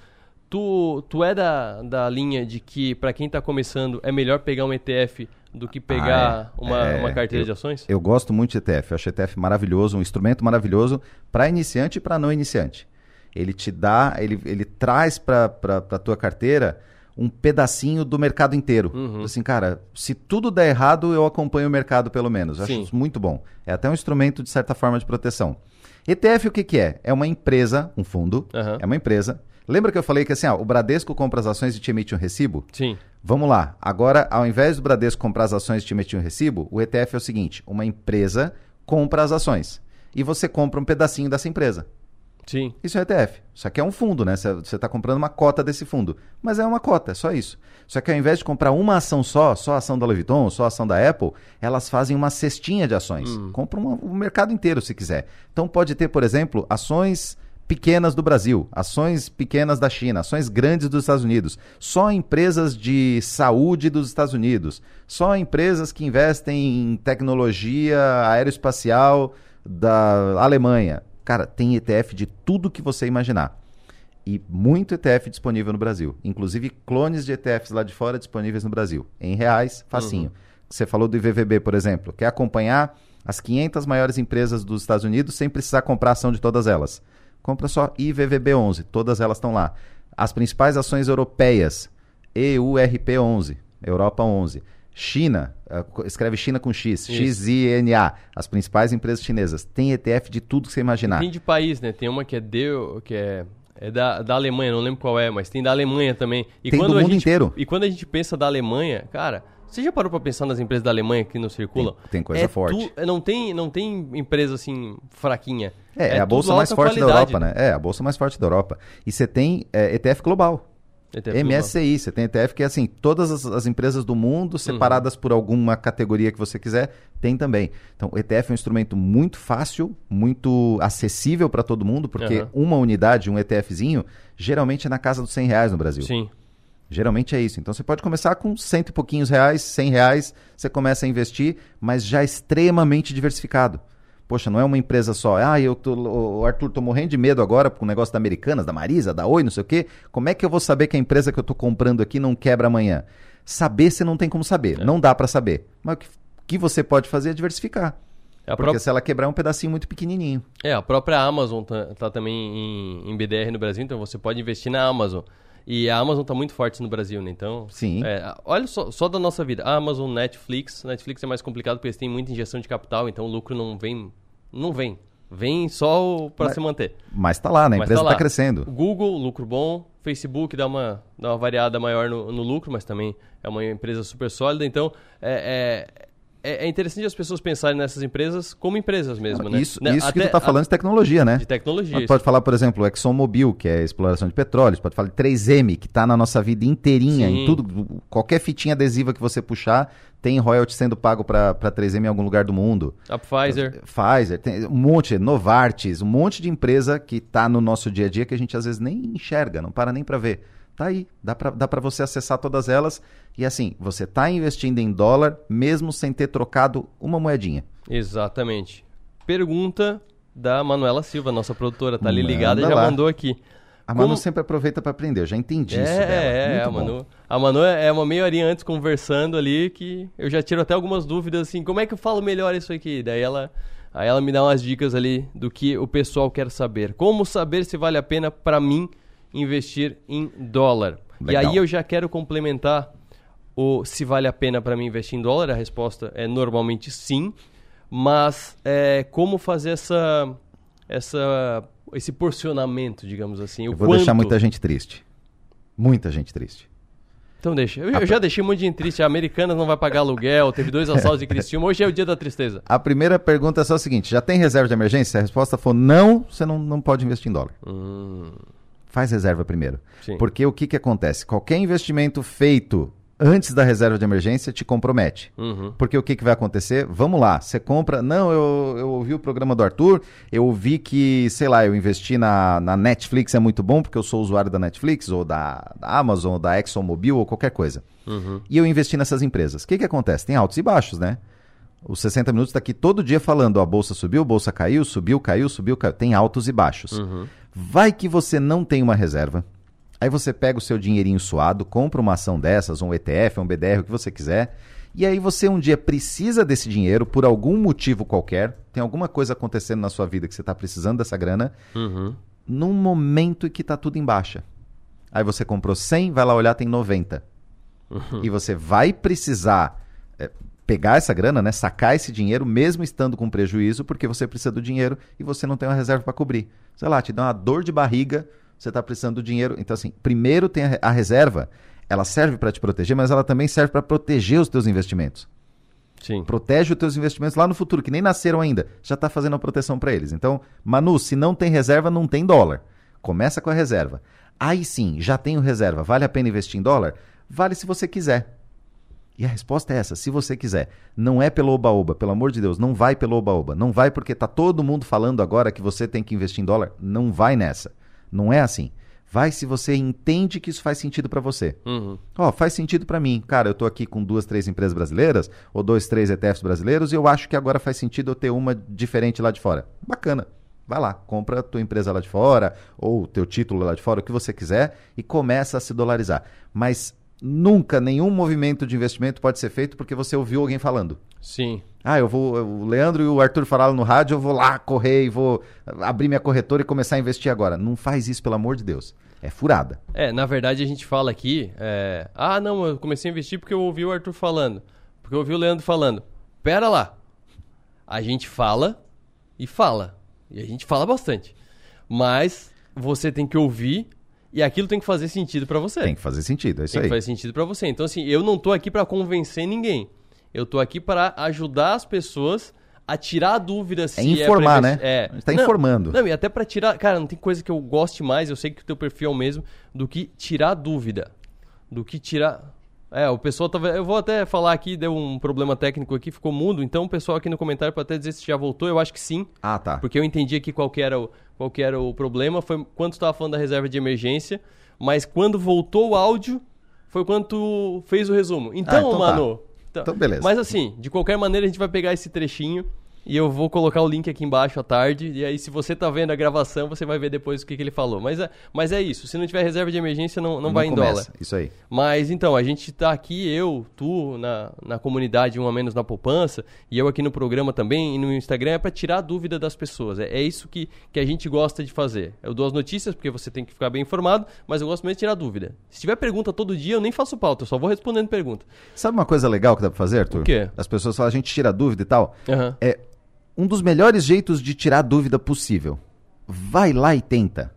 Tu, tu é da, da linha de que, para quem está começando, é melhor pegar um ETF do que pegar Ah, é. uma, É, uma carteira eu- de ações? Eu gosto muito de ETF. Eu acho ETF maravilhoso, um instrumento maravilhoso para iniciante e para não iniciante. Ele te dá, ele, ele traz para a tua carteira um pedacinho do mercado inteiro. Uhum. Assim, cara, se tudo der errado, eu acompanho o mercado pelo menos. Eu acho muito bom. É até um instrumento, de certa forma, de proteção. ETF o que, que é? É uma empresa, um fundo, Aham. é uma empresa. Lembra que eu falei que assim, ó, o Bradesco compra as ações e te emite um recibo? Sim. Vamos lá. Agora, ao invés do Bradesco comprar as ações e te emitir um recibo, o ETF é o seguinte: uma empresa compra as ações. E você compra um pedacinho dessa empresa. Sim. Isso é ETF. Só que é um fundo, né? Você está comprando uma cota desse fundo. Mas é uma cota, é só isso. Só que ao invés de comprar uma ação só, só a ação da Louis Vuitton, só a ação da Apple, elas fazem uma cestinha de ações. Compram uma- o mercado inteiro, se quiser. Então pode ter, por exemplo, ações pequenas do Brasil, ações pequenas da China, ações grandes dos Estados Unidos, só empresas de saúde dos Estados Unidos, só empresas que investem em tecnologia aeroespacial da Alemanha. Cara, tem ETF de tudo que você imaginar. E muito ETF disponível no Brasil. Inclusive clones de ETFs lá de fora disponíveis no Brasil. Em reais, facinho. Você falou do IVVB, por exemplo. Quer acompanhar as 500 maiores empresas dos Estados Unidos sem precisar comprar ação de todas elas. Compra só IVVB11. Todas elas estão lá. As principais ações europeias. EURP11. Europa 11. China, eh, escreve China com X. XINA, as principais empresas chinesas. Tem ETF de tudo que você imaginar. Tem de país, né? Tem uma que é Deu, que é É da, da Alemanha, não lembro qual é, mas tem da Alemanha também. E Tem quando do a mundo gente, inteiro. E quando a gente pensa da Alemanha, cara, você já parou pra pensar nas empresas da Alemanha que não circulam? Tem- tem coisa É forte. tu- não, tem, não tem empresa assim, fraquinha. É, é a tudo bolsa mais forte da qualidade. Europa, né? É, a bolsa mais forte da Europa. E você tem é, ETF global. ETF MSCI, você tem ETF que é assim, todas as, as empresas do mundo, separadas por alguma categoria que você quiser, tem também. Então, o ETF é um instrumento muito fácil, muito acessível para todo mundo, porque Aham. uma unidade, um ETFzinho, geralmente é na casa dos 100 reais no Brasil. Sim. Geralmente é isso. Então você pode começar com cento e pouquinhos reais, 100 reais, você começa a investir, mas já extremamente diversificado. Poxa, não é uma empresa só. Ah, eu tô, o Arthur, tô morrendo de medo agora com o negócio da Americanas, da Marisa, da Oi, não sei o quê. Como é que eu vou saber que a empresa que eu tô comprando aqui não quebra amanhã? Saber você não tem como saber, não dá para saber. Mas o que, que você pode fazer é diversificar. É a Porque pró- se ela quebrar é um pedacinho muito pequenininho. É, a própria Amazon tá, tá também em, em BDR no Brasil, então você pode investir na Amazon. E a Amazon tá muito forte no Brasil, né? Então. Sim. é, olha só, só da nossa vida. A Amazon, Netflix. Netflix é mais complicado porque eles têm muita injeção de capital, então o lucro não vem. Não vem. Vem só para se manter. Mas tá lá, né? A Mas empresa tá tá crescendo. Google, lucro bom. Facebook dá uma, dá uma variada maior no, no lucro, mas também é uma empresa super sólida. Então, é, é, é- interessante as pessoas pensarem nessas empresas como empresas mesmo, né? Isso, Né, isso que até tu tá a- falando de tecnologia, né? De tecnologia. Mas pode falar, por exemplo, ExxonMobil, que é exploração de petróleo, pode falar de 3M, que está na nossa vida inteirinha, Sim. em tudo, qualquer fitinha adesiva que você puxar, tem royalty sendo pago para 3M em algum lugar do mundo. A Pfizer. Pfizer, tem um monte, Novartis, um monte de empresa que está no nosso dia a dia que a gente às vezes nem enxerga, não para nem para ver. Tá aí, dá para você acessar todas elas e assim, você tá investindo em dólar mesmo sem ter trocado uma moedinha. Exatamente. Pergunta da Manuela Silva, nossa produtora, tá ali Manda ligada e já lá. mandou aqui. A Como- Manu sempre aproveita para aprender, eu já entendi É, isso dela. é, Muito a. Manu. A Manu é uma meia horinha antes conversando ali que eu já tiro até algumas dúvidas assim, como é que eu falo melhor isso aqui? Daí ela, aí ela me dá umas dicas ali do que o pessoal quer saber. Como saber se vale a pena para mim investir em dólar? E Legal. aí eu já quero complementar o se vale a pena para mim investir em dólar. A resposta é normalmente sim, mas é, como fazer essa, essa, esse porcionamento, digamos assim? O Eu vou deixar quanto? muita gente triste. Muita gente triste. Então deixa. Eu, eu já deixei um monte de gente triste. A Americanas não vai pagar aluguel, teve dois assaltos de Criciúma. Hoje é o dia da tristeza. A primeira pergunta é só a seguinte: já tem reserva de emergência? Se a resposta for não, você não, não pode investir em dólar. Faz reserva primeiro. Sim. Porque o que, que acontece? Qualquer investimento feito antes da reserva de emergência te compromete. Uhum. Porque o que, que vai acontecer? Vamos lá, você compra. Não, eu, eu ouvi o programa do Arthur, eu ouvi que, sei lá, eu investi na, na Netflix, é muito bom, porque eu sou usuário da Netflix, ou da, da Amazon, ou da ExxonMobil, ou qualquer coisa. Uhum. E eu investi nessas empresas. O que, que acontece? Tem altos e baixos, né? Os 60 minutos está aqui todo dia falando, ó, a bolsa subiu, a bolsa caiu, subiu, caiu, subiu, caiu. Tem altos e baixos. Uhum. Vai que você não tem uma reserva. Aí você pega o seu dinheirinho suado, compra uma ação dessas, um ETF, um BDR, o que você quiser. E aí você um dia precisa desse dinheiro por algum motivo qualquer. Tem alguma coisa acontecendo na sua vida que você está precisando dessa grana. Uhum. Num momento em que está tudo em baixa. Aí você comprou 100, vai lá olhar, tem 90. E você vai precisar é, pegar essa grana, né, sacar esse dinheiro, mesmo estando com prejuízo, porque você precisa do dinheiro e você não tem uma reserva para cobrir. Sei lá, te dá uma dor de barriga, você está precisando do dinheiro. Então, assim, primeiro tem a, a reserva, ela serve para te proteger, mas ela também serve para proteger os teus investimentos. Sim. Protege os teus investimentos lá no futuro, que nem nasceram ainda, já está fazendo a proteção para eles. Então, Manu, se não tem reserva, não tem dólar. Começa com a reserva. Aí sim, já tenho reserva, vale a pena investir em dólar? Vale se você quiser. E a resposta é essa, se você quiser. Não é pelo oba-oba, pelo amor de Deus, não vai pelo oba-oba. Não vai porque tá todo mundo falando agora que você tem que investir em dólar. Não vai nessa. Não é assim. Vai se você entende que isso faz sentido para você. Uhum. Ó, faz sentido para mim. Cara, eu tô aqui com duas, três empresas brasileiras, ou dois, três ETFs brasileiros, e eu acho que agora faz sentido eu ter uma diferente lá de fora. Bacana. Vai lá, compra a tua empresa lá de fora, ou o teu título lá de fora, o que você quiser, e começa a se dolarizar. Mas nunca nenhum movimento de investimento pode ser feito porque você ouviu alguém falando. Sim. Ah, eu vou. O Leandro e o Arthur falaram no rádio, eu vou lá correr e vou abrir minha corretora e começar a investir agora. Não faz isso, pelo amor de Deus. É furada. É, na verdade a gente fala aqui, é, ah, não, eu comecei a investir porque eu ouvi o Arthur falando, porque eu ouvi o Leandro falando. Pera lá. A gente fala e fala. E a gente fala bastante. Mas você tem que ouvir e aquilo tem que fazer sentido pra você. Tem que fazer sentido, é isso tem aí. que fazer sentido pra você. Então, assim, eu não tô aqui pra convencer ninguém. Eu tô aqui para ajudar as pessoas a tirar dúvidas se É informar, pra né? É. A gente tá Não, informando. Não, e até pra tirar. Cara, não tem coisa que eu goste mais, eu sei que o teu perfil é o mesmo, do que tirar dúvida. Do que tirar. É, o pessoal tava. Eu vou até falar aqui, deu um problema técnico aqui, ficou mudo. Então o pessoal aqui no comentário pode até dizer se já voltou. Eu acho que sim. Ah, tá. Porque eu entendi aqui qual que era o, qual que era o problema. Foi quando tu tava falando da reserva de emergência. Mas quando voltou o áudio, foi quando tu fez o resumo. Então, então tá. mano. Então, beleza. Mas assim, de qualquer maneira, a gente vai pegar esse trechinho. E eu vou colocar o link aqui embaixo à tarde. E aí, se você tá vendo a gravação, você vai ver depois o que, que ele falou. Mas é, mas é isso. Se não tiver reserva de emergência, não, não, vai em começa. dólar. Isso aí. Mas então, a gente tá aqui, eu, tu, na, na comunidade Um a Menos na Poupança, e eu aqui no programa também, e no Instagram, é pra tirar a dúvida das pessoas. É, é isso que, que a gente gosta de fazer. Eu dou as notícias, porque você tem que ficar bem informado, mas eu gosto mesmo de tirar dúvida. Se tiver pergunta todo dia, eu nem faço pauta, eu só vou respondendo pergunta. Sabe uma coisa legal que dá pra fazer, Arthur? O quê? As pessoas falam, a gente tira dúvida e tal. Aham. É um dos melhores jeitos de tirar dúvida possível. Vai lá e tenta.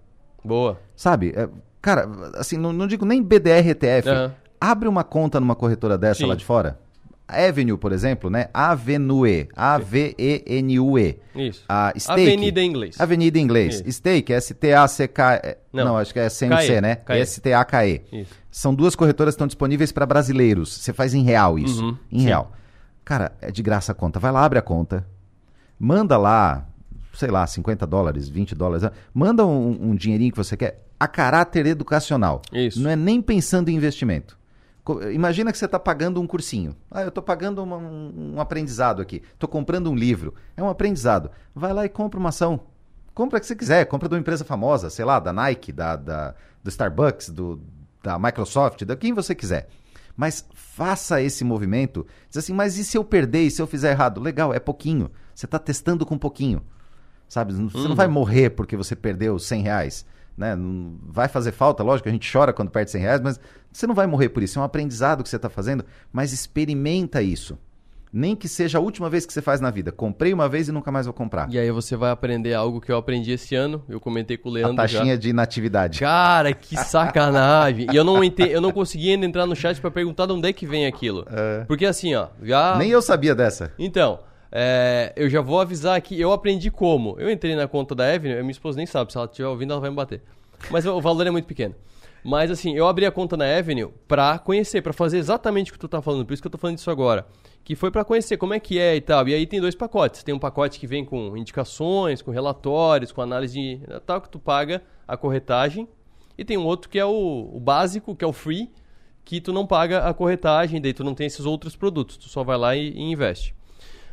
Boa. Sabe? É, cara, assim, não, não digo nem BDR ETF. Aham. Abre uma conta numa corretora dessa Sim. lá de fora. Avenue, por exemplo, né? Avenue. A-V-E-N-U-E. Isso. A Stake. Avenida em inglês. Avenida em inglês. Isso. Stake, S-T-A-C-K. Não. Não. acho que é CMC, K-E, né? K-E. S-T-A-K-E. São duas corretoras que estão disponíveis para brasileiros. Você faz em real isso. Uhum, Em sim. real. Cara, é de graça a conta. Vai lá, abre a conta. Manda lá, sei lá, 50 dólares, 20 dólares. Manda um, um dinheirinho que você quer a caráter educacional. Isso. Não é nem pensando em investimento. Imagina que você está pagando um cursinho. Ah, eu estou pagando uma- um, um aprendizado aqui. Estou comprando um livro. É um aprendizado. Vai lá e compra uma ação. Compra a que você quiser. Compra de uma empresa famosa, sei lá, da Nike, da, da- do Starbucks, do, da Microsoft, da quem você quiser. Mas faça esse movimento. Diz assim, mas e se eu perder e se eu fizer errado? Legal, é pouquinho. Você está testando com pouquinho. Sabe? Você Uhum. não vai morrer porque você perdeu 100 reais. Né? Vai fazer falta, lógico, a gente chora quando perde 100 reais, mas você não vai morrer por isso. É um aprendizado que você está fazendo, mas experimenta isso. Nem que seja a última vez que você faz na vida. Comprei uma vez e nunca mais vou comprar. E aí você vai aprender algo que eu aprendi esse ano. Eu comentei com o A Leandro taxinha já. de inatividade. Cara, que sacanagem. E eu não entendi, eu não consegui ainda entrar no chat pra perguntar de onde é que vem aquilo. Porque assim, ó, já Nem eu sabia dessa. Então, é, eu já vou avisar aqui, eu aprendi como. Eu entrei na conta da Evelyn, a minha esposa nem sabe, se ela estiver ouvindo, ela vai me bater. Mas o valor é muito pequeno. Mas assim, eu abri a conta na Avenue pra conhecer, pra fazer exatamente o que tu tá falando, por isso que eu tô falando disso agora. Que foi pra conhecer como é que é e tal. E aí tem dois pacotes. Tem um pacote que vem com indicações, com relatórios, com análise de tal, que tu paga a corretagem. E tem um outro que é o, o básico, que é o free, que tu não paga a corretagem, daí tu não tem esses outros produtos, tu só vai lá e, e investe.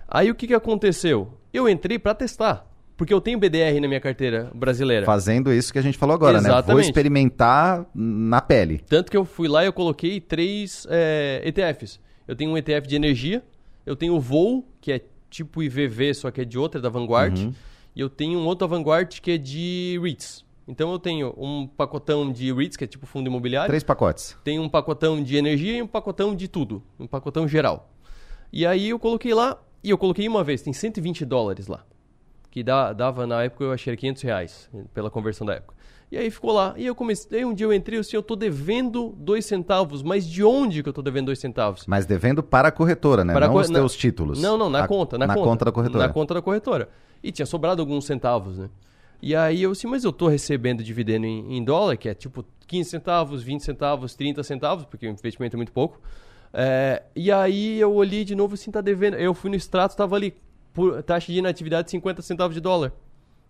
Aí o que, que aconteceu? Eu entrei pra testar, porque eu tenho BDR na minha carteira brasileira. Fazendo isso que a gente falou agora, né? Vou Exatamente. experimentar na pele. Tanto que eu fui lá e eu coloquei três é, ETFs. Eu tenho um ETF de energia, eu tenho o Voo, que é tipo IVV, só que é de outra, da Vanguard, Uhum. e eu tenho um outro da Vanguard que é de REITs. Então eu tenho um pacotão de REITs, que é tipo fundo imobiliário. Três pacotes. Tem um pacotão de energia e um pacotão de tudo. Um pacotão geral. E aí eu coloquei lá, e eu coloquei uma vez, tem 120 dólares lá. Que dava na época, eu achei era 500 reais, pela conversão da época. E aí ficou lá. E eu comecei, aí um dia eu entrei assim, eu tô devendo dois centavos. Mas de onde que eu tô devendo dois centavos? Mas devendo para a corretora, né? Para não os na- teus títulos. Não, não, na A- conta, na, na conta. conta da corretora. Na conta da corretora. E tinha sobrado alguns centavos, né? E aí eu assim, mas eu tô recebendo dividendo em, em dólar, que é tipo 15 centavos, 20 centavos, 30 centavos, porque o investimento é muito pouco. É, e aí eu olhei de novo assim, tá devendo. Eu fui no extrato, tava ali, por taxa de inatividade 50 centavos de dólar.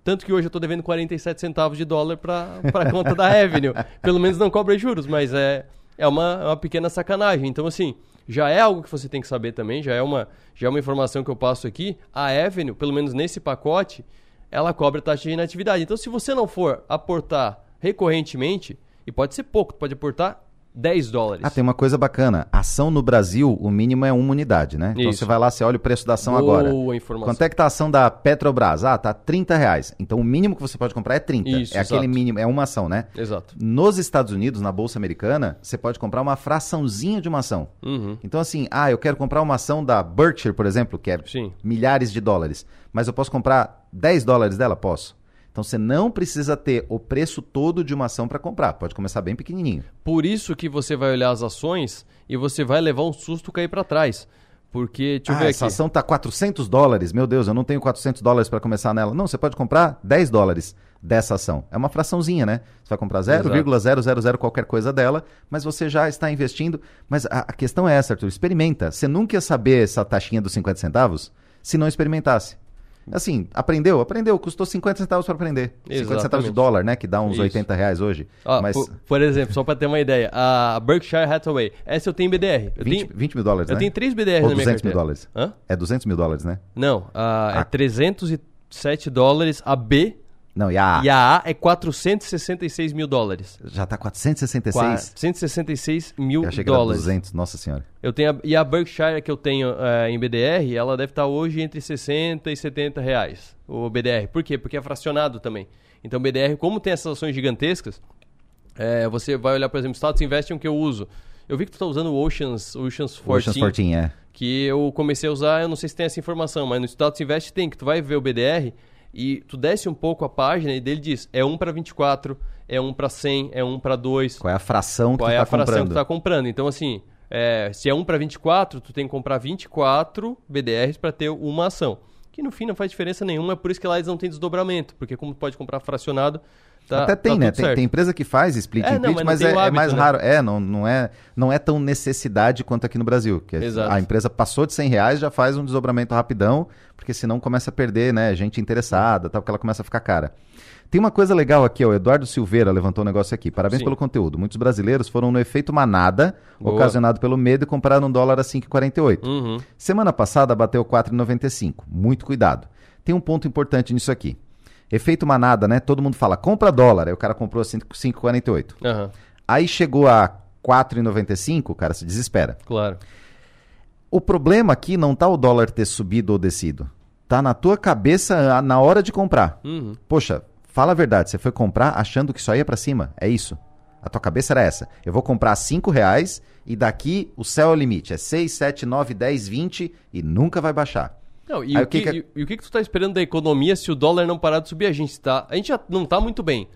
Tanto que hoje eu tô devendo 47 centavos de dólar pra, pra conta da Avenue. (laughs) Pelo menos não cobra juros, mas é, é uma, é uma pequena sacanagem. Então, assim, já é algo que você tem que saber também, já é uma, já é uma informação que eu passo aqui. A Avenue, pelo menos nesse pacote, ela cobra taxa de inatividade. Então, se você não for aportar recorrentemente, e pode ser pouco, pode aportar 10 dólares. Ah, tem uma coisa bacana. Ação no Brasil, o mínimo é uma unidade, né? Então Isso. você vai lá, você olha o preço da ação Boa agora. informação. Quanto é que tá a ação da Petrobras? Ah, tá 30 reais. Então o mínimo que você pode comprar é 30. Isso, é aquele exato. mínimo, é uma ação, né? Exato. Nos Estados Unidos, na Bolsa Americana, você pode comprar uma fraçãozinha de uma ação. Uhum. Então, assim, ah, eu quero comprar uma ação da Berkshire, por exemplo, que é Sim. milhares de dólares. Mas eu posso comprar 10 dólares dela? Posso. Então você não precisa ter o preço todo de uma ação para comprar. Pode começar bem pequenininho. Por isso que você vai olhar as ações e você vai levar um susto cair para trás. Porque, deixa eu ah, ver essa aqui. ação tá 400 dólares. Meu Deus, eu não tenho 400 dólares para começar nela. Não, você pode comprar 10 dólares dessa ação. É uma fraçãozinha, né? Você vai comprar 0,000 qualquer coisa dela, mas você já está investindo. Mas a, a questão é essa, Arthur. Experimenta. Você nunca ia saber essa taxinha dos 50 centavos se não experimentasse. Assim, aprendeu? Aprendeu. Custou 50 centavos para aprender. 50 centavos de Exatamente. dólar, né? Que dá uns Isso. 80 reais hoje. Ó, mas por, por exemplo, só para ter uma ideia, a Berkshire Hathaway, essa eu tenho em BDR. Eu 20, tenho, 20 mil dólares, eu né? tenho três BDRs Ou na minha 200 mil dólares. Hã? É 200 mil dólares, né? Não, é Ah. 307 dólares a B Não, e a A? e a A é 466 mil dólares. Já tá 466? 466 mil Eu achei que era dólares. 200, nossa senhora. Eu tenho a- e a Berkshire que eu tenho eh, em BDR, ela deve estar hoje entre 60 e 70 reais, o BDR. Por quê? Porque é fracionado também. Então, BDR, como tem essas ações gigantescas, eh, você vai olhar, por exemplo, Status Investing que eu uso. Eu vi que tu tá usando o Oceans, Oceans 14. Oceans 14, é. Que eu comecei a usar, eu não sei se tem essa informação, mas no Status Invest tem, que tu vai ver o BDR e tu desce um pouco a página e dele diz, é 1 para 24, é 1 para 100, é 1 para 2. Qual é a fração que Qual tu é tá a fração comprando? que tu tá comprando. Então, assim, é, se é 1 para 24, tu tem que comprar 24 BDRs para ter uma ação. Que no fim não faz diferença nenhuma, é por isso que lá eles não têm desdobramento, porque como tu pode comprar fracionado, tá Até tem, tá né? Tem, tem empresa que faz split É, and não, mas não mas, tem é, é hábito, mais né? raro. É não, não é, não é tão necessidade quanto aqui no Brasil. Que Exato. a empresa passou de 100 reais, já faz um desdobramento rapidão, porque senão começa a perder, né? Gente interessada, tal, porque ela começa a ficar cara. Tem uma coisa legal aqui, ó, o Eduardo Silveira levantou um negócio aqui. Parabéns Sim. pelo conteúdo. Muitos brasileiros foram no efeito manada, Boa. ocasionado pelo medo e compraram um dólar a 5,48. Uhum. Semana passada bateu 4,95. Muito cuidado. Tem um ponto importante nisso aqui. Efeito manada, né? Todo mundo fala, compra dólar. Aí o cara comprou a 5 5,48. Aham, Aí chegou a 4,95, o cara se desespera. claro. O problema aqui não tá o dólar ter subido ou descido. Tá na tua cabeça ah, na hora de comprar. Uhum. Poxa, fala a verdade, você foi comprar achando que só ia pra cima. É isso. A tua cabeça era essa. Eu vou comprar a 5 reais e daqui o céu é o limite. É 6, 7, 9, 10, 20 e nunca vai baixar. Não, e, Aí o o que que, que é- e- e o que, que tu tá esperando da economia se o dólar não parar de subir? A gente, tá, a gente já não tá muito bem.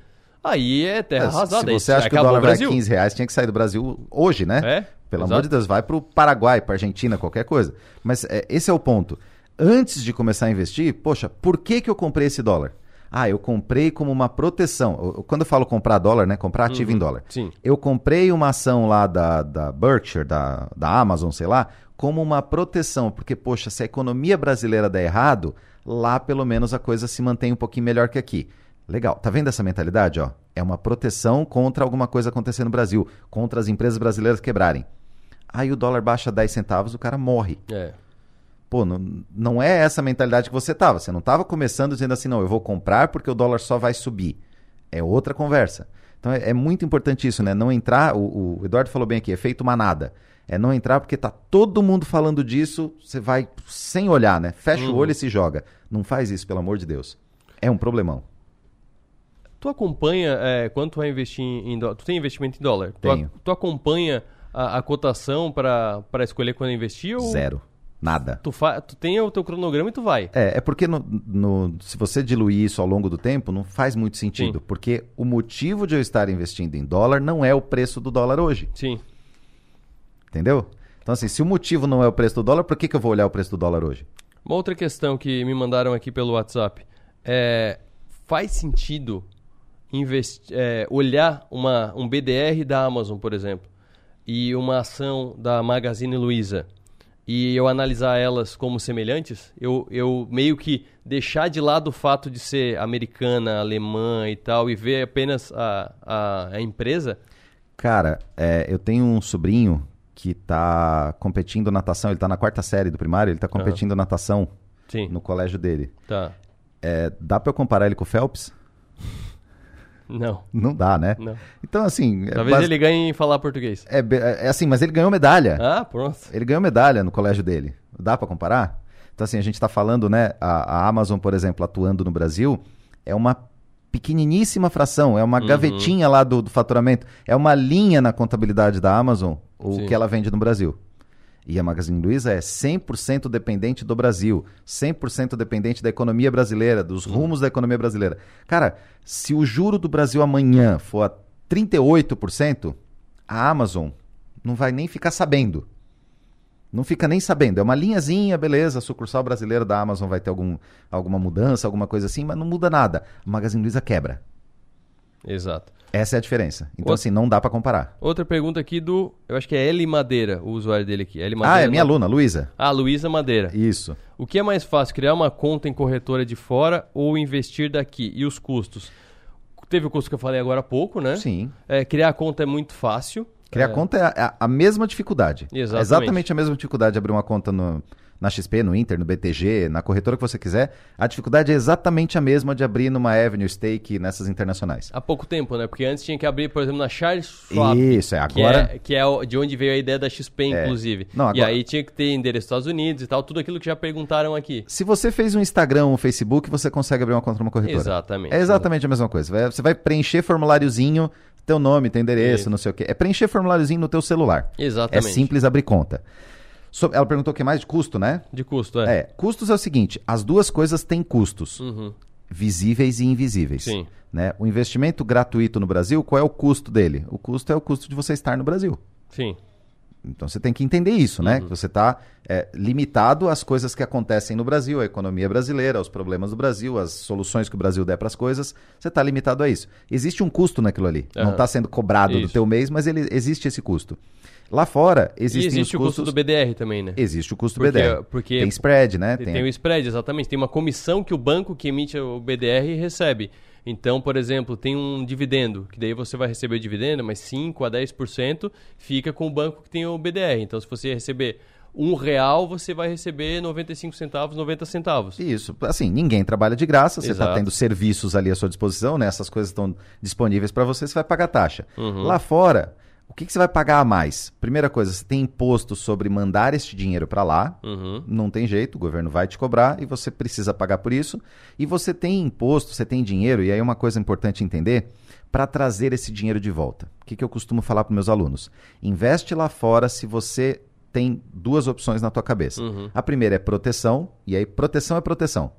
Aí é terra Mas arrasada. Se você acha que o dólar vai a Brasil. 15 reais, tinha que sair do Brasil hoje, né? É, Pelo exato. amor de Deus, vai pro Paraguai, pra Argentina, qualquer coisa. Mas é, esse é o ponto. Antes de começar a investir, poxa, por que, que eu comprei esse dólar? Ah, eu comprei como uma proteção. Quando eu falo comprar dólar, né? Comprar ativo Uhum, em dólar. sim. Eu comprei uma ação lá da, da Berkshire, da, da Amazon, sei lá, como uma proteção. Porque, poxa, se a economia brasileira der errado, lá pelo menos a coisa se mantém um pouquinho melhor que aqui. Legal. Tá vendo essa mentalidade, ó? É uma proteção contra alguma coisa acontecer no Brasil, contra as empresas brasileiras quebrarem. Aí o dólar baixa 10 centavos, o cara morre. É. Pô, não, não é essa mentalidade que você tava. Você não tava começando dizendo assim, não, eu vou comprar porque o dólar só vai subir. É outra conversa. Então é, é muito importante isso, né? Não entrar, o, o Eduardo falou bem aqui, efeito manada. É não entrar porque tá todo mundo falando disso, você vai sem olhar, né? Fecha o Uhum. olho e se joga. Não faz isso, pelo amor de Deus. É um problemão. Tu acompanha é, quando tu vai investir em dólar? Tu tem investimento em dólar? Tu, Tenho. tu acompanha a, a cotação para escolher quando investir? Ou Zero. Nada. Tu, fa tu tem o teu cronograma e tu vai. É, é porque no, no- se você diluir isso ao longo do tempo, não faz muito sentido. Sim. Porque o motivo de eu estar investindo em dólar não é o preço do dólar hoje. Sim. Entendeu? Então, assim, se o motivo não é o preço do dólar, por que, que eu vou olhar o preço do dólar hoje? Uma outra questão que me mandaram aqui pelo WhatsApp é faz sentido investi- é, olhar uma, um BDR da Amazon, por exemplo, e uma ação da Magazine Luiza e eu analisar elas como semelhantes, eu, eu meio que deixar de lado o fato de ser americana, alemã e tal, e ver apenas a, a, a empresa. Cara, é, eu tenho um sobrinho que tá competindo natação, ele tá na quarta série do primário, ele tá competindo natação Sim. no colégio dele. Tá. É, dá pra eu comparar ele com o Phelps? Não. Não dá, né? Não. Então, assim... é Talvez ele ganhe em falar português. É, be- é assim, mas ele ganhou medalha. Ah, pronto. Ele ganhou medalha no colégio dele. Dá pra comparar? Então, assim, a gente tá falando, né? A, a Amazon, por exemplo, atuando no Brasil, é uma pequeniníssima fração, é uma Uhum. gavetinha lá do, do faturamento, é uma linha na contabilidade da Amazon, o Sim. que ela vende no Brasil. E a Magazine Luiza é 100% dependente do Brasil, 100% dependente da economia brasileira, dos rumos da economia brasileira. Cara, se o juro do Brasil amanhã for a 38%, a Amazon não vai nem ficar sabendo. Não fica nem sabendo. É uma linhazinha, beleza, a sucursal brasileira da Amazon vai ter algum, alguma mudança, alguma coisa assim, mas não muda nada. A Magazine Luiza quebra. Exato. Essa é a diferença. Então, Outra- assim, não dá pra comparar. Outra pergunta aqui do. Eu acho que é Eli Madeira, o usuário dele aqui. Eli Madeira, Ah, é minha não- aluna, Luísa. Ah, Luísa Madeira. Isso. O que é mais fácil, criar uma conta em corretora de fora ou investir daqui? E os custos? Teve o custo que eu falei agora há pouco, né? Sim. É, criar a conta é muito fácil. Criar É, conta é a, a mesma dificuldade. Exatamente. É exatamente a mesma dificuldade de abrir uma conta no, na XP, no Inter, no BTG, na corretora que você quiser. A dificuldade é exatamente a mesma de abrir numa Avenue Stake nessas internacionais. Há pouco tempo, né? Porque antes tinha que abrir, por exemplo, na Charles Schwab. Isso, é, que agora- é- Que é, de onde veio a ideia da XP, É. inclusive. Não, E agora- aí tinha que ter endereço dos Estados Unidos e tal, tudo aquilo que já perguntaram aqui. Se você fez um Instagram, um Facebook, você consegue abrir uma conta numa corretora. Exatamente. É exatamente a mesma coisa. Vai- Você vai preencher formuláriozinho, teu nome, teu endereço, Isso. não sei o quê. É preencher formuláriozinho no teu celular. Exatamente. É simples abrir conta. So- ela perguntou o que mais de custo, né? De custo, é. É, custos é o seguinte, as duas coisas têm custos, Uhum. visíveis e invisíveis. Sim. Né? O investimento gratuito no Brasil, qual é o custo dele? O custo é o custo de você estar no Brasil. Sim. Então você tem que entender isso, né? Que você está limitado às coisas que acontecem no Brasil, à economia brasileira, aos problemas do Brasil, às soluções que o Brasil der para as coisas. Você está limitado a isso. Existe um custo naquilo ali. Não Aham. está sendo cobrado do Isso. teu mês, mas ele, existe esse custo. Lá fora, E existem existe os o custos... custo do BDR também, né? Existe o custo Porque- do BDR. porque- Tem spread, né? Tem, tem o spread, exatamente. Tem uma comissão que o banco que emite o BDR recebe. Então, por exemplo, tem um dividendo, que daí você vai receber o dividendo, mas 5 a 10% fica com o banco que tem o BDR. Então, se você receber um real, você vai receber 95 centavos, 90 centavos. Isso, assim, ninguém trabalha de graça, você está tendo serviços ali à sua disposição, né? Essas coisas estão disponíveis para você, você vai pagar taxa. Uhum. Lá fora, o que, que você vai pagar a mais? Primeira coisa, você tem imposto sobre mandar este dinheiro para lá, Uhum. não tem jeito, o governo vai te cobrar e você precisa pagar por isso. E você tem imposto, você tem dinheiro, e aí uma coisa importante entender, para trazer esse dinheiro de volta. O que, que eu costumo falar para meus alunos? Investe lá fora se você tem duas opções na tua cabeça. Uhum. A primeira é proteção, e aí proteção é proteção.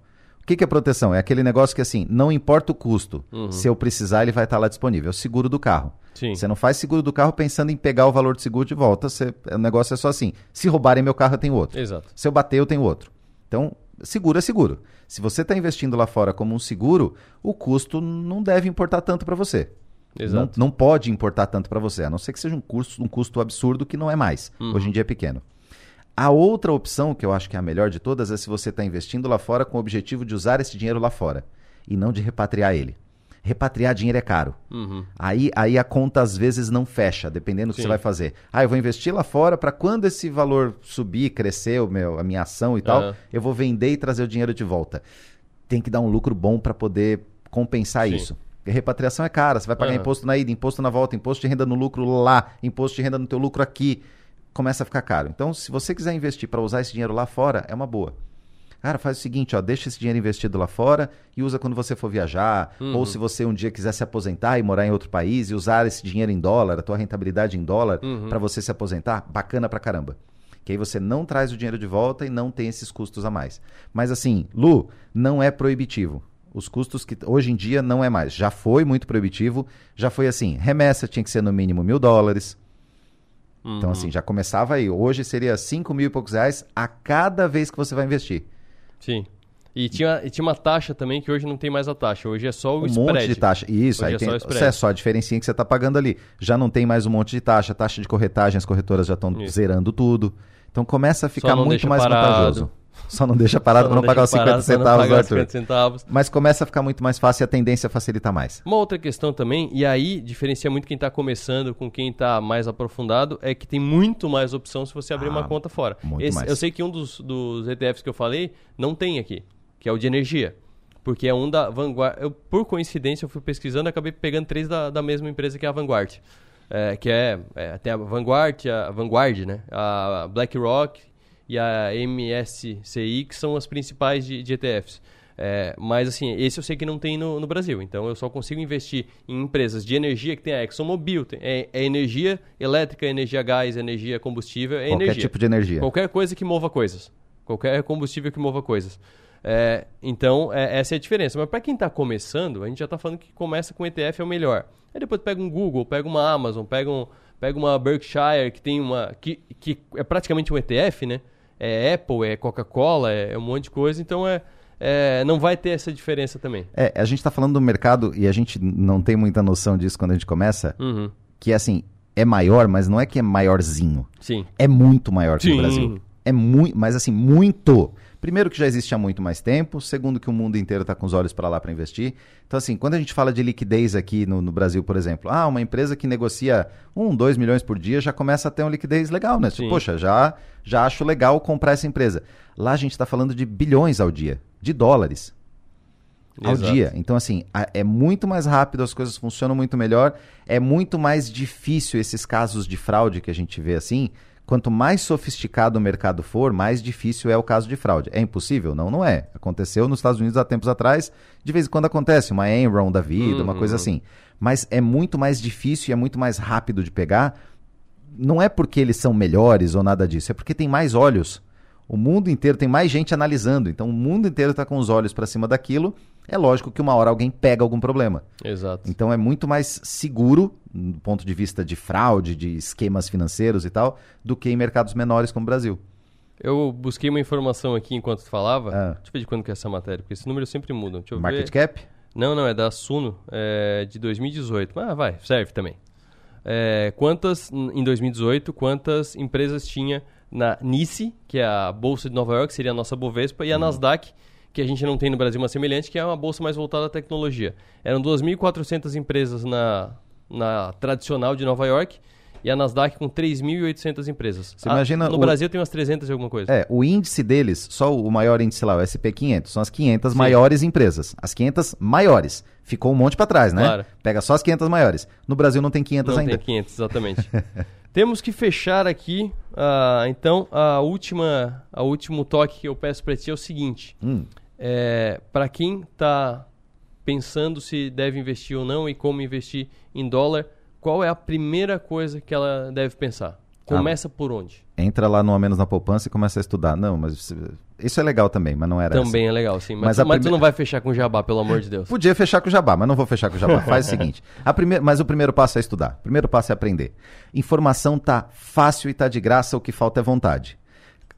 O que, que é proteção? É aquele negócio que assim, não importa o custo, Uhum. se eu precisar ele vai estar lá disponível. É o seguro do carro. Sim. Você não faz seguro do carro pensando em pegar o valor do seguro de volta. Você, o negócio é só assim, se roubarem meu carro eu tenho outro. Exato. Se eu bater eu tenho outro. Então, seguro é seguro. Se você está investindo lá fora como um seguro, o custo não deve importar tanto para você. Exato. Não, não pode importar tanto para você, a não ser que seja um custo, um custo absurdo que não é mais. Uhum. Hoje em dia é pequeno. A outra opção, que eu acho que é a melhor de todas, é se você está investindo lá fora com o objetivo de usar esse dinheiro lá fora e não de repatriar ele. Repatriar dinheiro é caro. Uhum. Aí, aí a conta às vezes não fecha, dependendo do que Sim. você vai fazer. Ah, eu vou investir lá fora para quando esse valor subir, crescer o meu, a minha ação e tal, Aham. eu vou vender e trazer o dinheiro de volta. Tem que dar um lucro bom para poder compensar Sim. isso. Porque repatriação é cara, você vai pagar Aham. imposto na ida, imposto na volta, imposto de renda no lucro lá, imposto de renda no teu lucro aqui. Começa a ficar caro. Então, se você quiser investir para usar esse dinheiro lá fora, é uma boa. Cara, faz o seguinte, ó, deixa esse dinheiro investido lá fora e usa quando você for viajar, Uhum. ou se você um dia quiser se aposentar e morar em outro país e usar esse dinheiro em dólar, a tua rentabilidade em dólar, Uhum. para você se aposentar, bacana pra caramba. Que aí você não traz o dinheiro de volta e não tem esses custos a mais. Mas assim, Lu, não é proibitivo. Os custos que hoje em dia não é mais. Já foi muito proibitivo, já foi assim, remessa tinha que ser no mínimo mil dólares. Então Uhum. assim, já começava aí. Hoje seria cinco mil e poucos reais a cada vez que você vai investir. Sim. E tinha, e tinha uma taxa também que hoje não tem mais a taxa. Hoje é só o um spread. monte de taxa. Isso, Hoje aí é tem, só o é só a diferencinha que você está pagando ali. Já não tem mais um monte de taxa, taxa de corretagem, as corretoras já estão zerando tudo. Então começa a ficar muito mais parado. vantajoso. Só não deixa parado para não pagar os deixa 50 parado pra não centavos, Arthur. 50 centavos. Mas começa a ficar muito mais fácil e a tendência facilita mais. Uma outra questão também, e aí diferencia muito quem está começando com quem está mais aprofundado, é que tem muito mais opção se você abrir Ah, uma conta fora. muito Esse-. Eu sei que um dos, dos ETFs que eu falei não tem aqui, que é o de energia. Porque é um da Vanguard. Eu, por coincidência, eu fui pesquisando e acabei pegando três da, da mesma empresa que é a Vanguard. É, que é, é, Tem a Vanguard, a Vanguard, né? A BlackRock e a MSCI, que são as principais de, de ETFs. É, mas assim, esse eu sei que não tem no, no, Brasil. Então eu só consigo investir em empresas de energia que tem a ExxonMobil, tem, é, é, energia elétrica, energia gás, energia combustível, é Qualquer energia. tipo de energia. Qualquer coisa que mova coisas. Qualquer combustível que mova coisas. É, então, é, essa é a diferença. Mas para quem está começando, a gente já está falando que começa com ETF é o melhor. Aí depois pega um Google, pega uma Amazon, pega, um, pega uma Berkshire, que tem uma. Que, que é praticamente um ETF, né? É Apple, é Coca-Cola, é, é um monte de coisa. Então é é, não vai ter essa diferença também. É, a gente está falando do mercado e a gente não tem muita noção disso quando a gente começa, uhum. que é assim, é maior, mas não é que é maiorzinho. Sim. É muito maior que Sim. o Brasil. É muito, mas assim, muito. Primeiro que já existe há muito mais tempo, segundo que o mundo inteiro está com os olhos para lá para investir. Então assim, quando a gente fala de liquidez aqui no, no, Brasil, por exemplo, ah, uma empresa que negocia um, dois milhões por dia já começa a ter uma liquidez legal, né? Tipo, Poxa, já, já acho legal comprar essa empresa. Lá a gente está falando de bilhões ao dia, de dólares ao Exato. dia. Então, assim, a- é muito mais rápido, as coisas funcionam muito melhor, é muito mais difícil esses casos de fraude que a gente vê assim. Quanto mais sofisticado o mercado for, mais difícil é o caso de fraude. É impossível? Não, não é. Aconteceu nos Estados Unidos há tempos atrás, de vez em quando acontece, uma Enron da vida, uma coisa assim. Mas é muito mais difícil e é muito mais rápido de pegar. Não é porque eles são melhores ou nada disso, é porque tem mais olhos. O mundo inteiro tem mais gente analisando, então o mundo inteiro está com os olhos para cima daquilo. É lógico que uma hora alguém pega algum problema. Exato. Então é muito mais seguro, do ponto de vista de fraude, de esquemas financeiros e tal, do que em mercados menores como o Brasil. Eu busquei uma informação aqui enquanto tu falava. Ah. Deixa eu ver de quando que é essa matéria, porque esses números sempre mudam. Deixa eu Market ver. cap? Não, não, é da Suno, é de 2018. Ah, vai, serve também. É, quantas, em 2018, quantas empresas tinha na NICE, que é a Bolsa de Nova York, seria a nossa Bovespa, e a Nasdaq, que a gente não tem no Brasil uma semelhante, que é uma bolsa mais voltada à tecnologia. Eram 2.400 empresas na, na tradicional de Nova York e a Nasdaq com 3.800 empresas. Você imagina no o- Brasil tem umas 300 e alguma coisa. É, o índice deles, só o maior índice lá, o SP500, são as 500 maiores empresas. As 500 maiores. Ficou um monte para trás, né? Claro. Pega só as 500 maiores. No Brasil não tem 500 Não ainda. tem 500, exatamente. (laughs) Temos que fechar aqui, ah, então, a última, a último toque que eu peço para ti é o seguinte. Hum. É, para quem está pensando se deve investir ou não e como investir em dólar, qual é a primeira coisa que ela deve pensar? Começa por onde? Entra lá no A Menos na Poupança e começa a estudar. Não, mas isso é legal também, mas não era Também essa. é legal, sim. Mas, Mas tu, mas tu não vai fechar com jabá, pelo amor de Deus. Podia fechar com o jabá, mas não vou fechar com o jabá. (laughs) Faz o seguinte. A prime... Mas o primeiro passo é estudar. O primeiro passo é aprender. Informação tá fácil e tá de graça, o que falta é vontade.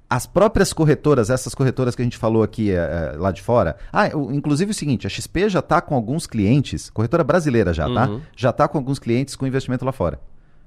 As próprias corretoras, essas corretoras que a gente falou aqui eh, lá de fora. Ah, inclusive o seguinte, a XP já tá com alguns clientes, corretora brasileira já, tá? Uhum. Já tá com alguns clientes com investimento lá fora.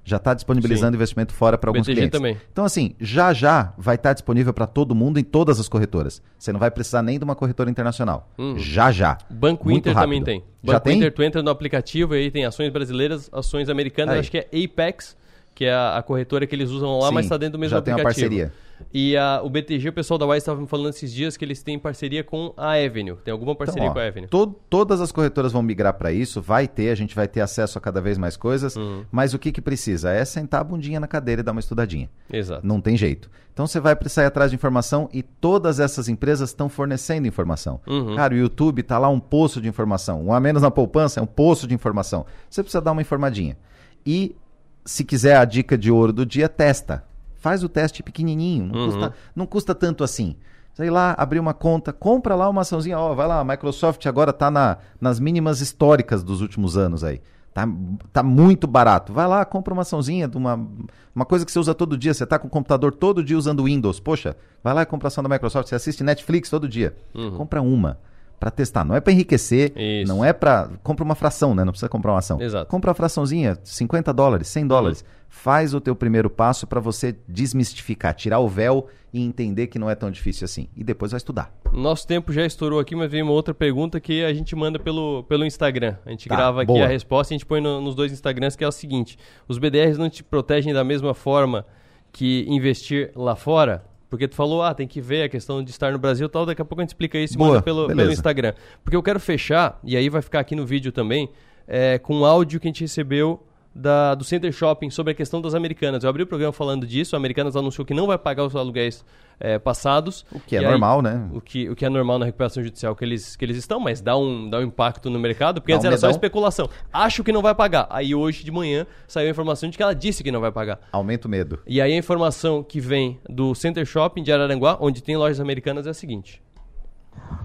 Já está disponibilizando Sim. investimento fora para alguns BTG clientes. também. Então, assim, já já vai estar disponível para todo mundo em todas as corretoras. Você não vai precisar nem de uma corretora internacional. Uhum. Já já. Banco Muito Inter também rápido. tem. Já Banco tem? Inter, tu entra no aplicativo e aí tem ações brasileiras, ações americanas, Aí. acho que é Apex, que é a, corretora que eles usam lá, Sim, mas está dentro do mesmo já tem uma aplicativo. parceria. E a- o BTG, o pessoal da Wise estava me falando esses dias que eles têm parceria com a Avenue. Tem alguma parceria Então, ó, com a Avenue? to- todas as corretoras vão migrar para isso, vai ter, a gente vai ter acesso a cada vez mais coisas, Uhum. mas o que, que precisa? É sentar a bundinha na cadeira e dar uma estudadinha. Exato. Não tem jeito. Então você vai precisar ir atrás de informação e todas essas empresas estão fornecendo informação. Uhum. Cara, o YouTube tá lá um poço de informação. Um a menos na poupança é um poço de informação. Você precisa dar uma informadinha. E se quiser a dica de ouro do dia, testa. Faz o teste pequenininho, não, Uhum. custa, não custa tanto assim. Sei lá, abrir uma conta, compra lá uma açãozinha, ó, vai lá, a Microsoft agora tá na, nas mínimas históricas dos últimos anos aí. Tá, tá muito barato. Vai lá, compra uma açãozinha de uma, uma coisa que você usa todo dia. Você tá com o computador todo dia usando Windows. Poxa, vai lá e compra ação da Microsoft. Você assiste Netflix todo dia. Uhum. Compra uma para testar. Não é para enriquecer, Isso. não é para compra uma fração, né? Não precisa comprar uma ação. Exato. Compra uma fraçãozinha, 50 dólares, 100 dólares. Faz o teu primeiro passo para você desmistificar, tirar o véu e entender que não é tão difícil assim. E depois vai estudar. Nosso tempo já estourou aqui, mas veio uma outra pergunta que a gente manda pelo, pelo Instagram. A gente Tá, grava aqui boa. a resposta e a gente põe no- nos dois Instagrams, que é o seguinte: os BDRs não te protegem da mesma forma que investir lá fora? Porque tu falou, ah, tem que ver a questão de estar no Brasil e tal, daqui a pouco a gente explica isso Boa, manda pelo, pelo. Instagram. Porque eu quero fechar, e aí vai ficar aqui no vídeo também, é, com um áudio que a gente recebeu da, do Center Shopping sobre a questão das americanas. Eu abri o programa falando disso, a Americanas anunciou que não vai pagar os aluguéis é, passados. O que é normal, né? O que, o que é normal na recuperação judicial que eles, que eles estão, mas dá um, dá um impacto no mercado, porque Dá antes um era só medão. especulação. Acho que não vai pagar. Aí hoje de manhã saiu a informação de que ela disse que não vai pagar. Aumenta o medo. E aí a informação que vem do Center Shopping de Araranguá, onde tem lojas americanas, é a seguinte.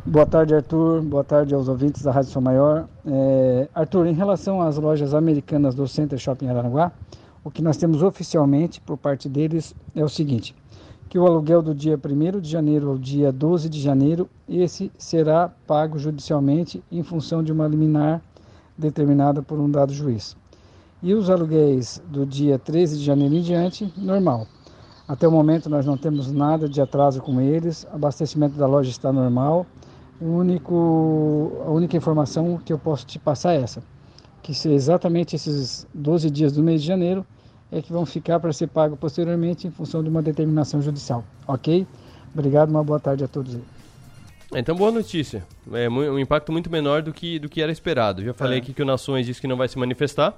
Boa tarde, Arthur. Boa tarde aos ouvintes da Rádio São Maior. É, Arthur, em relação às lojas americanas do Center Shopping Araranguá, o que nós temos oficialmente por parte deles é o seguinte: que o aluguel do dia 1 de janeiro ao dia 12 de janeiro, esse será pago judicialmente em função de uma liminar determinada por um dado juiz. E os aluguéis do dia 13 de janeiro em diante, normal. Até o momento nós não temos nada de atraso com eles, abastecimento da loja está normal. O único, a única informação que eu posso te passar é essa, que se exatamente esses 12 dias do mês de janeiro é que vão ficar para ser pago posteriormente em função de uma determinação judicial, ok? Obrigado, uma boa tarde a todos aí. Então, boa notícia. É um impacto muito menor do que, do que era esperado. Já falei É. aqui que o Nações disse que não vai se manifestar.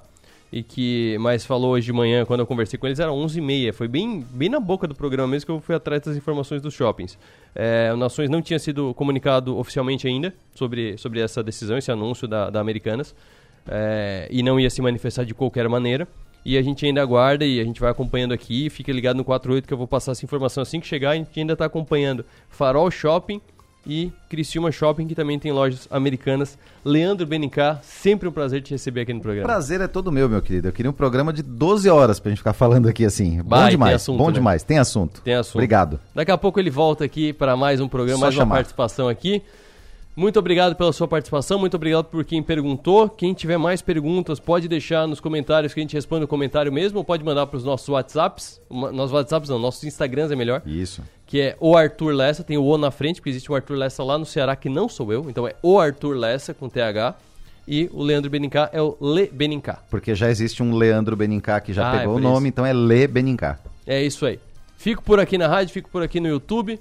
E que, mas falou hoje de manhã, quando eu conversei com eles, era 11h30. Foi bem, bem na boca do programa mesmo que eu fui atrás das informações dos shoppings. É, o Nações não tinha sido comunicado oficialmente ainda sobre, sobre essa decisão, esse anúncio da, da Americanas. É, e não ia se manifestar de qualquer maneira. E a gente ainda aguarda e a gente vai acompanhando aqui. Fica ligado no 48 que eu vou passar essa informação assim que chegar. A gente ainda está acompanhando Farol Shopping e Criciúma Shopping, que também tem lojas americanas. Leandro Benicá, sempre um prazer te receber aqui no programa. Prazer é todo meu, meu querido. Eu queria um programa de 12 horas pra gente ficar falando aqui assim. Bom Vai, tem demais, assunto, bom né? demais. Tem assunto. Tem assunto. Obrigado. Daqui a pouco ele volta aqui para mais um programa, Só mais uma chamar. participação aqui. Muito obrigado pela sua participação, muito obrigado por quem perguntou. Quem tiver mais perguntas, pode deixar nos comentários que a gente responde no comentário mesmo, ou pode mandar para os nossos WhatsApps. Uma- Nossos WhatsApps não, nossos Instagrams é melhor. Isso. Que é o Arthur Lessa, tem o O na frente, porque existe um Arthur Lessa lá no Ceará que não sou eu. Então é o Arthur Lessa com TH. E o Leandro Benincá é o Le Benincá. Porque já existe um Leandro Benincá que já Ah, é pegou o por nome, isso. então é Le Benincá. É isso aí. Fico por aqui na rádio, fico por aqui no YouTube.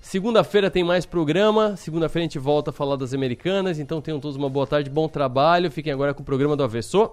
Segunda-feira tem mais programa. Segunda-feira a gente volta a falar das americanas. Então tenham todos uma boa tarde, bom trabalho. Fiquem agora com o programa do Avesso.